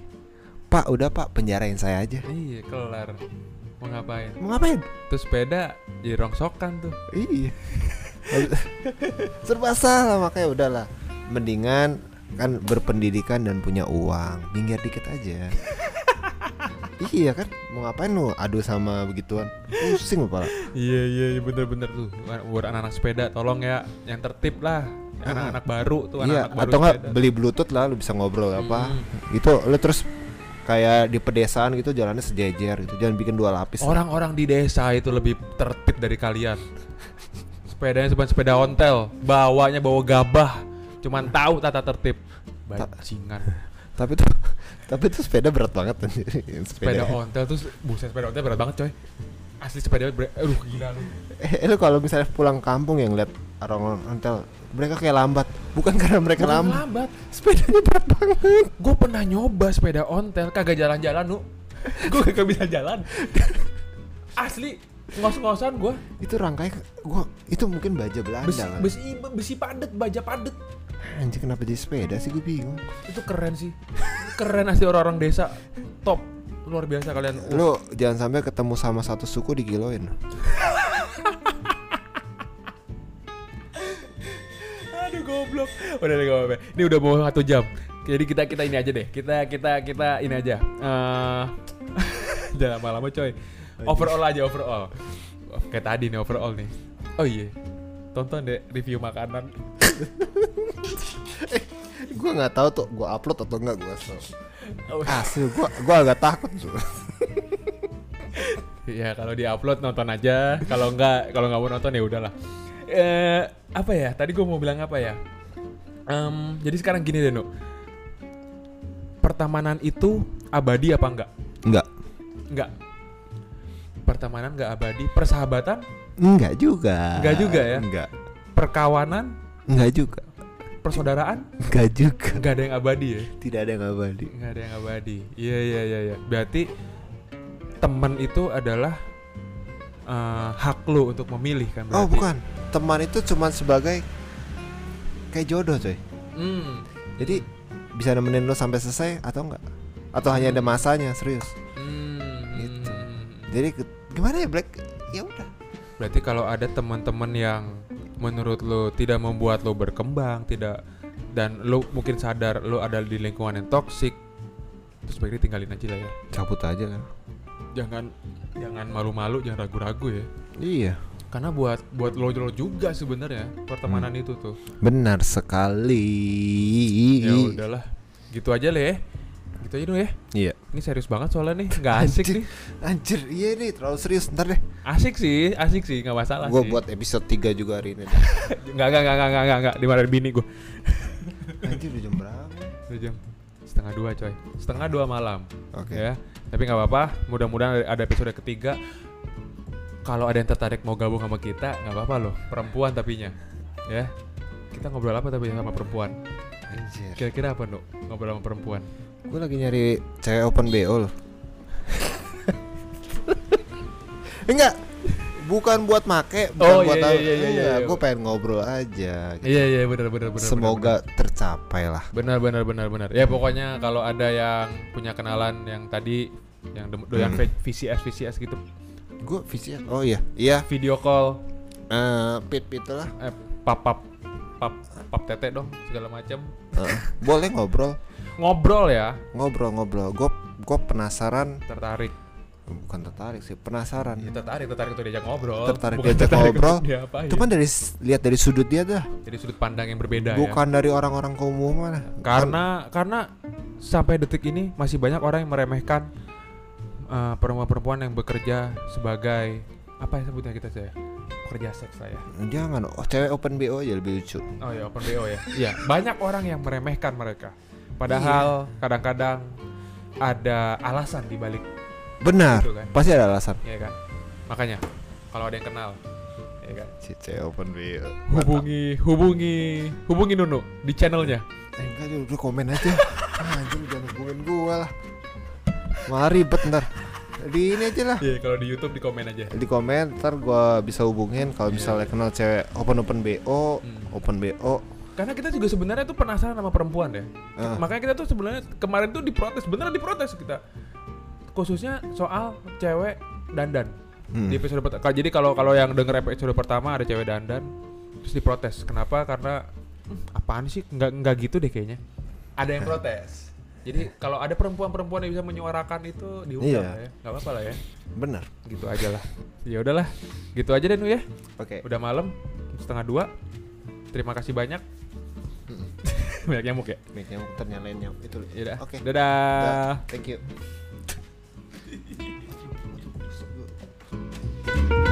Speaker 1: pak udah pak penjarain saya aja
Speaker 2: Iya, kelar. Mau ngapain?
Speaker 1: mau ngapain
Speaker 2: Terus sepeda jadi rongsokan tuh.
Speaker 1: iya serba salah makanya udahlah mendingan kan berpendidikan dan punya uang minggir dikit aja iya kan mau ngapain lu adu sama begituan pusing kepala
Speaker 2: Iya, iya, iya bener-bener tuh. Buat anak-anak sepeda tolong ya yang tertib lah. Anak-anak baru tuh,
Speaker 1: iya
Speaker 2: anak-anak baru
Speaker 1: atau enggak beli bluetooth lah lu bisa ngobrol apa
Speaker 2: Hmm.
Speaker 1: gitu lu terus kayak di pedesaan gitu jalannya sejejer gitu jangan bikin dua lapis
Speaker 2: Orang-orang di desa itu lebih tertib dari kalian. Sepedanya cuma sepeda ontel, bawanya bawa gabah, cuman tahu tata tertib. Bajingan.
Speaker 1: tapi tuh tapi tuh sepeda berat banget anjir.
Speaker 2: Sepeda
Speaker 1: sepeda
Speaker 2: ontel tuh buset sepeda ontel berat banget coy. Asli sepeda berat, aduh gila lu.
Speaker 1: eh lu kalau misalnya pulang kampung yang lihat orang ontel mereka kayak lambat bukan karena mereka
Speaker 2: Bukan
Speaker 1: lambat
Speaker 2: lambat.
Speaker 1: sepedanya berat banget
Speaker 2: Gue pernah nyoba sepeda ontel, kagak jalan-jalan nu. Gue kagak bisa jalan. Asli ngos-ngosan gue.
Speaker 1: itu rangkai gua itu mungkin baja Belanda
Speaker 2: Besi,
Speaker 1: kan
Speaker 2: besi, besi padet, baja padet.
Speaker 1: Anjir kenapa jadi sepeda sih gue bingung
Speaker 2: Itu keren sih. Keren asli orang-orang desa. Top. Luar biasa kalian.
Speaker 1: lu jangan sampai ketemu sama satu suku dikiloin
Speaker 2: Aduh goblok. Udah deh apa-apa. Ini udah mau satu jam. Jadi kita kita ini aja deh. Kita kita kita ini aja. Eh jangan lama-lama coy. Overall aja overall. Kayak tadi nih overall nih. Oh iya. Tonton deh review makanan.
Speaker 1: gue nggak tahu tuh gue upload atau enggak gue so.
Speaker 2: Oh,
Speaker 1: asli gue gue agak takut tuh
Speaker 2: Ya kalau diupload nonton aja. Kalau enggak kalau nggak mau nonton ya udahlah. Eh apa ya? Tadi gue mau bilang apa ya? Em, jadi sekarang gini deh, Nu. Pertemanan itu abadi apa enggak?
Speaker 1: enggak
Speaker 2: Enggak. Pertemanan enggak abadi. Persahabatan,
Speaker 1: enggak juga
Speaker 2: Enggak juga ya?
Speaker 1: enggak
Speaker 2: perkawanan,
Speaker 1: enggak juga
Speaker 2: persaudaraan
Speaker 1: enggak juga
Speaker 2: enggak ada yang abadi ya.
Speaker 1: tidak ada yang abadi
Speaker 2: Enggak ada yang abadi. Iya iya iya iya. Berarti teman itu adalah eh, hak lu untuk memilih kan berarti.
Speaker 1: oh bukan teman itu cuma sebagai kayak jodoh coy.
Speaker 2: Hmm.
Speaker 1: Jadi bisa nemenin lo sampai selesai atau enggak? Atau hanya ada masanya serius?
Speaker 2: Hmm.
Speaker 1: Gitu. Jadi gimana ya Black? Ya udah.
Speaker 2: Berarti kalau ada teman-teman yang menurut lo tidak membuat lo berkembang, tidak dan lo mungkin sadar lo ada di lingkungan yang toksik, terus baiknya tinggalin aja lah ya.
Speaker 1: Cabut aja kan.
Speaker 2: Jangan jangan malu-malu, jangan ragu-ragu ya.
Speaker 1: Iya.
Speaker 2: Karena buat buat lo lo juga sebenarnya pertemanan itu tuh.
Speaker 1: Benar sekali.
Speaker 2: Ya udahlah. Gitu aja lah ya. Gitu aja dong ya.
Speaker 1: Iya.
Speaker 2: Ini serius banget soalnya nih, nggak asik
Speaker 1: Anjir.
Speaker 2: nih.
Speaker 1: Anjir, iya nih terlalu serius. Ntar deh.
Speaker 2: Asik sih, asik sih, nggak masalah
Speaker 1: Gue buat episode 3 juga hari ini.
Speaker 2: Nggak, nggak, nggak, nggak, nggak, nggak, nggak. Dimarahin bini gue.
Speaker 1: Anjir udah jam berapa?
Speaker 2: Udah jam setengah dua coy setengah dua malam
Speaker 1: Oke.
Speaker 2: ya tapi nggak apa-apa mudah-mudahan ada episode ketiga kalau ada yang tertarik mau gabung sama kita nggak apa-apa loh perempuan tapinya ya kita ngobrol apa tapi sama perempuan
Speaker 1: Anjir.
Speaker 2: kira-kira apa nuk ngobrol sama perempuan
Speaker 1: Gue lagi nyari cewek open BO loh. Enggak. Bukan buat make, bukan
Speaker 2: Oh,
Speaker 1: buat
Speaker 2: iya, iya, iya, iya, iya.
Speaker 1: Gue pengen ngobrol aja. gitu.
Speaker 2: iya iya benar benar benar
Speaker 1: Semoga tercapai lah.
Speaker 2: benar benar benar benar ya pokoknya kalau ada yang punya kenalan yang tadi yang dem- doyan
Speaker 1: Hmm.
Speaker 2: VCS VCS gitu
Speaker 1: Gue visi. Oh iya, iya.
Speaker 2: video call
Speaker 1: Eh, pit pit lah.
Speaker 2: eh, pap pap pap pap tete dong segala macam
Speaker 1: Eh, boleh ngobrol,
Speaker 2: ngobrol ya
Speaker 1: ngobrol ngobrol. Gue gue penasaran.
Speaker 2: tertarik
Speaker 1: Bukan tertarik sih, penasaran.
Speaker 2: ya, tertarik tertarik tuh diajak ngobrol
Speaker 1: Tertarik
Speaker 2: Bukan
Speaker 1: diajak
Speaker 2: tertarik
Speaker 1: ngobrol.
Speaker 2: untuk diapain.
Speaker 1: Itu kan dari lihat dari sudut dia dah.
Speaker 2: jadi sudut pandang yang berbeda ya
Speaker 1: Bukan dari orang-orang keumuman.
Speaker 2: karena karena sampai detik ini masih banyak orang yang meremehkan eh, perempuan-perempuan yang bekerja sebagai apa ya sebutnya kita saya pekerja seks lah ya
Speaker 1: Jangan, oh, cewek open BO aja lebih lucu.
Speaker 2: oh ya open bo ya iya banyak orang yang meremehkan mereka padahal kadang-kadang ada alasan di balik
Speaker 1: Benar,
Speaker 2: Gitu kan.
Speaker 1: pasti ada alasan.
Speaker 2: ya kan makanya kalau ada yang kenal ya kan
Speaker 1: Si cewek open BO.
Speaker 2: hubungi hubungi hubungi Nunu di channelnya
Speaker 1: Eh, enggak dulu, lu komen aja. Ah, Anjing jangan hubungin gua lah. Malah ribet ntar. Di ini aja lah.
Speaker 2: Iya kalau di YouTube di komen aja
Speaker 1: Di komen ntar gua bisa hubungin kalau
Speaker 2: Iya.
Speaker 1: misalnya kenal cewek open open BO,
Speaker 2: Hmm.
Speaker 1: open BO.
Speaker 2: Karena kita juga sebenarnya tuh penasaran sama perempuan deh
Speaker 1: Ah.
Speaker 2: makanya kita tuh sebenarnya kemarin tuh diprotes beneran diprotes kita. Khususnya soal cewek dandan.
Speaker 1: Hmm.
Speaker 2: di episode pertama jadi kalau kalau yang denger episode pertama ada cewek dandan terus diprotes. Kenapa? Karena "Hmm, apaan sih? Nggak nggak gitu deh kayaknya. Ada yang protes. Jadi kalau ada perempuan-perempuan yang bisa menyuarakan itu diundang
Speaker 1: Iya.
Speaker 2: lah ya. Nggak apa-apa lah ya.
Speaker 1: Bener.
Speaker 2: gitu aja lah. Ya udahlah. Gitu aja deh Nu ya.
Speaker 1: Oke.
Speaker 2: udah malam setengah dua. Terima kasih banyak banyak nyamuk ya?
Speaker 1: Banyak nyamuk ternyata nyamuk. Itu
Speaker 2: ya
Speaker 1: oke. Okay. dadah.
Speaker 2: dadah.
Speaker 1: Thank you.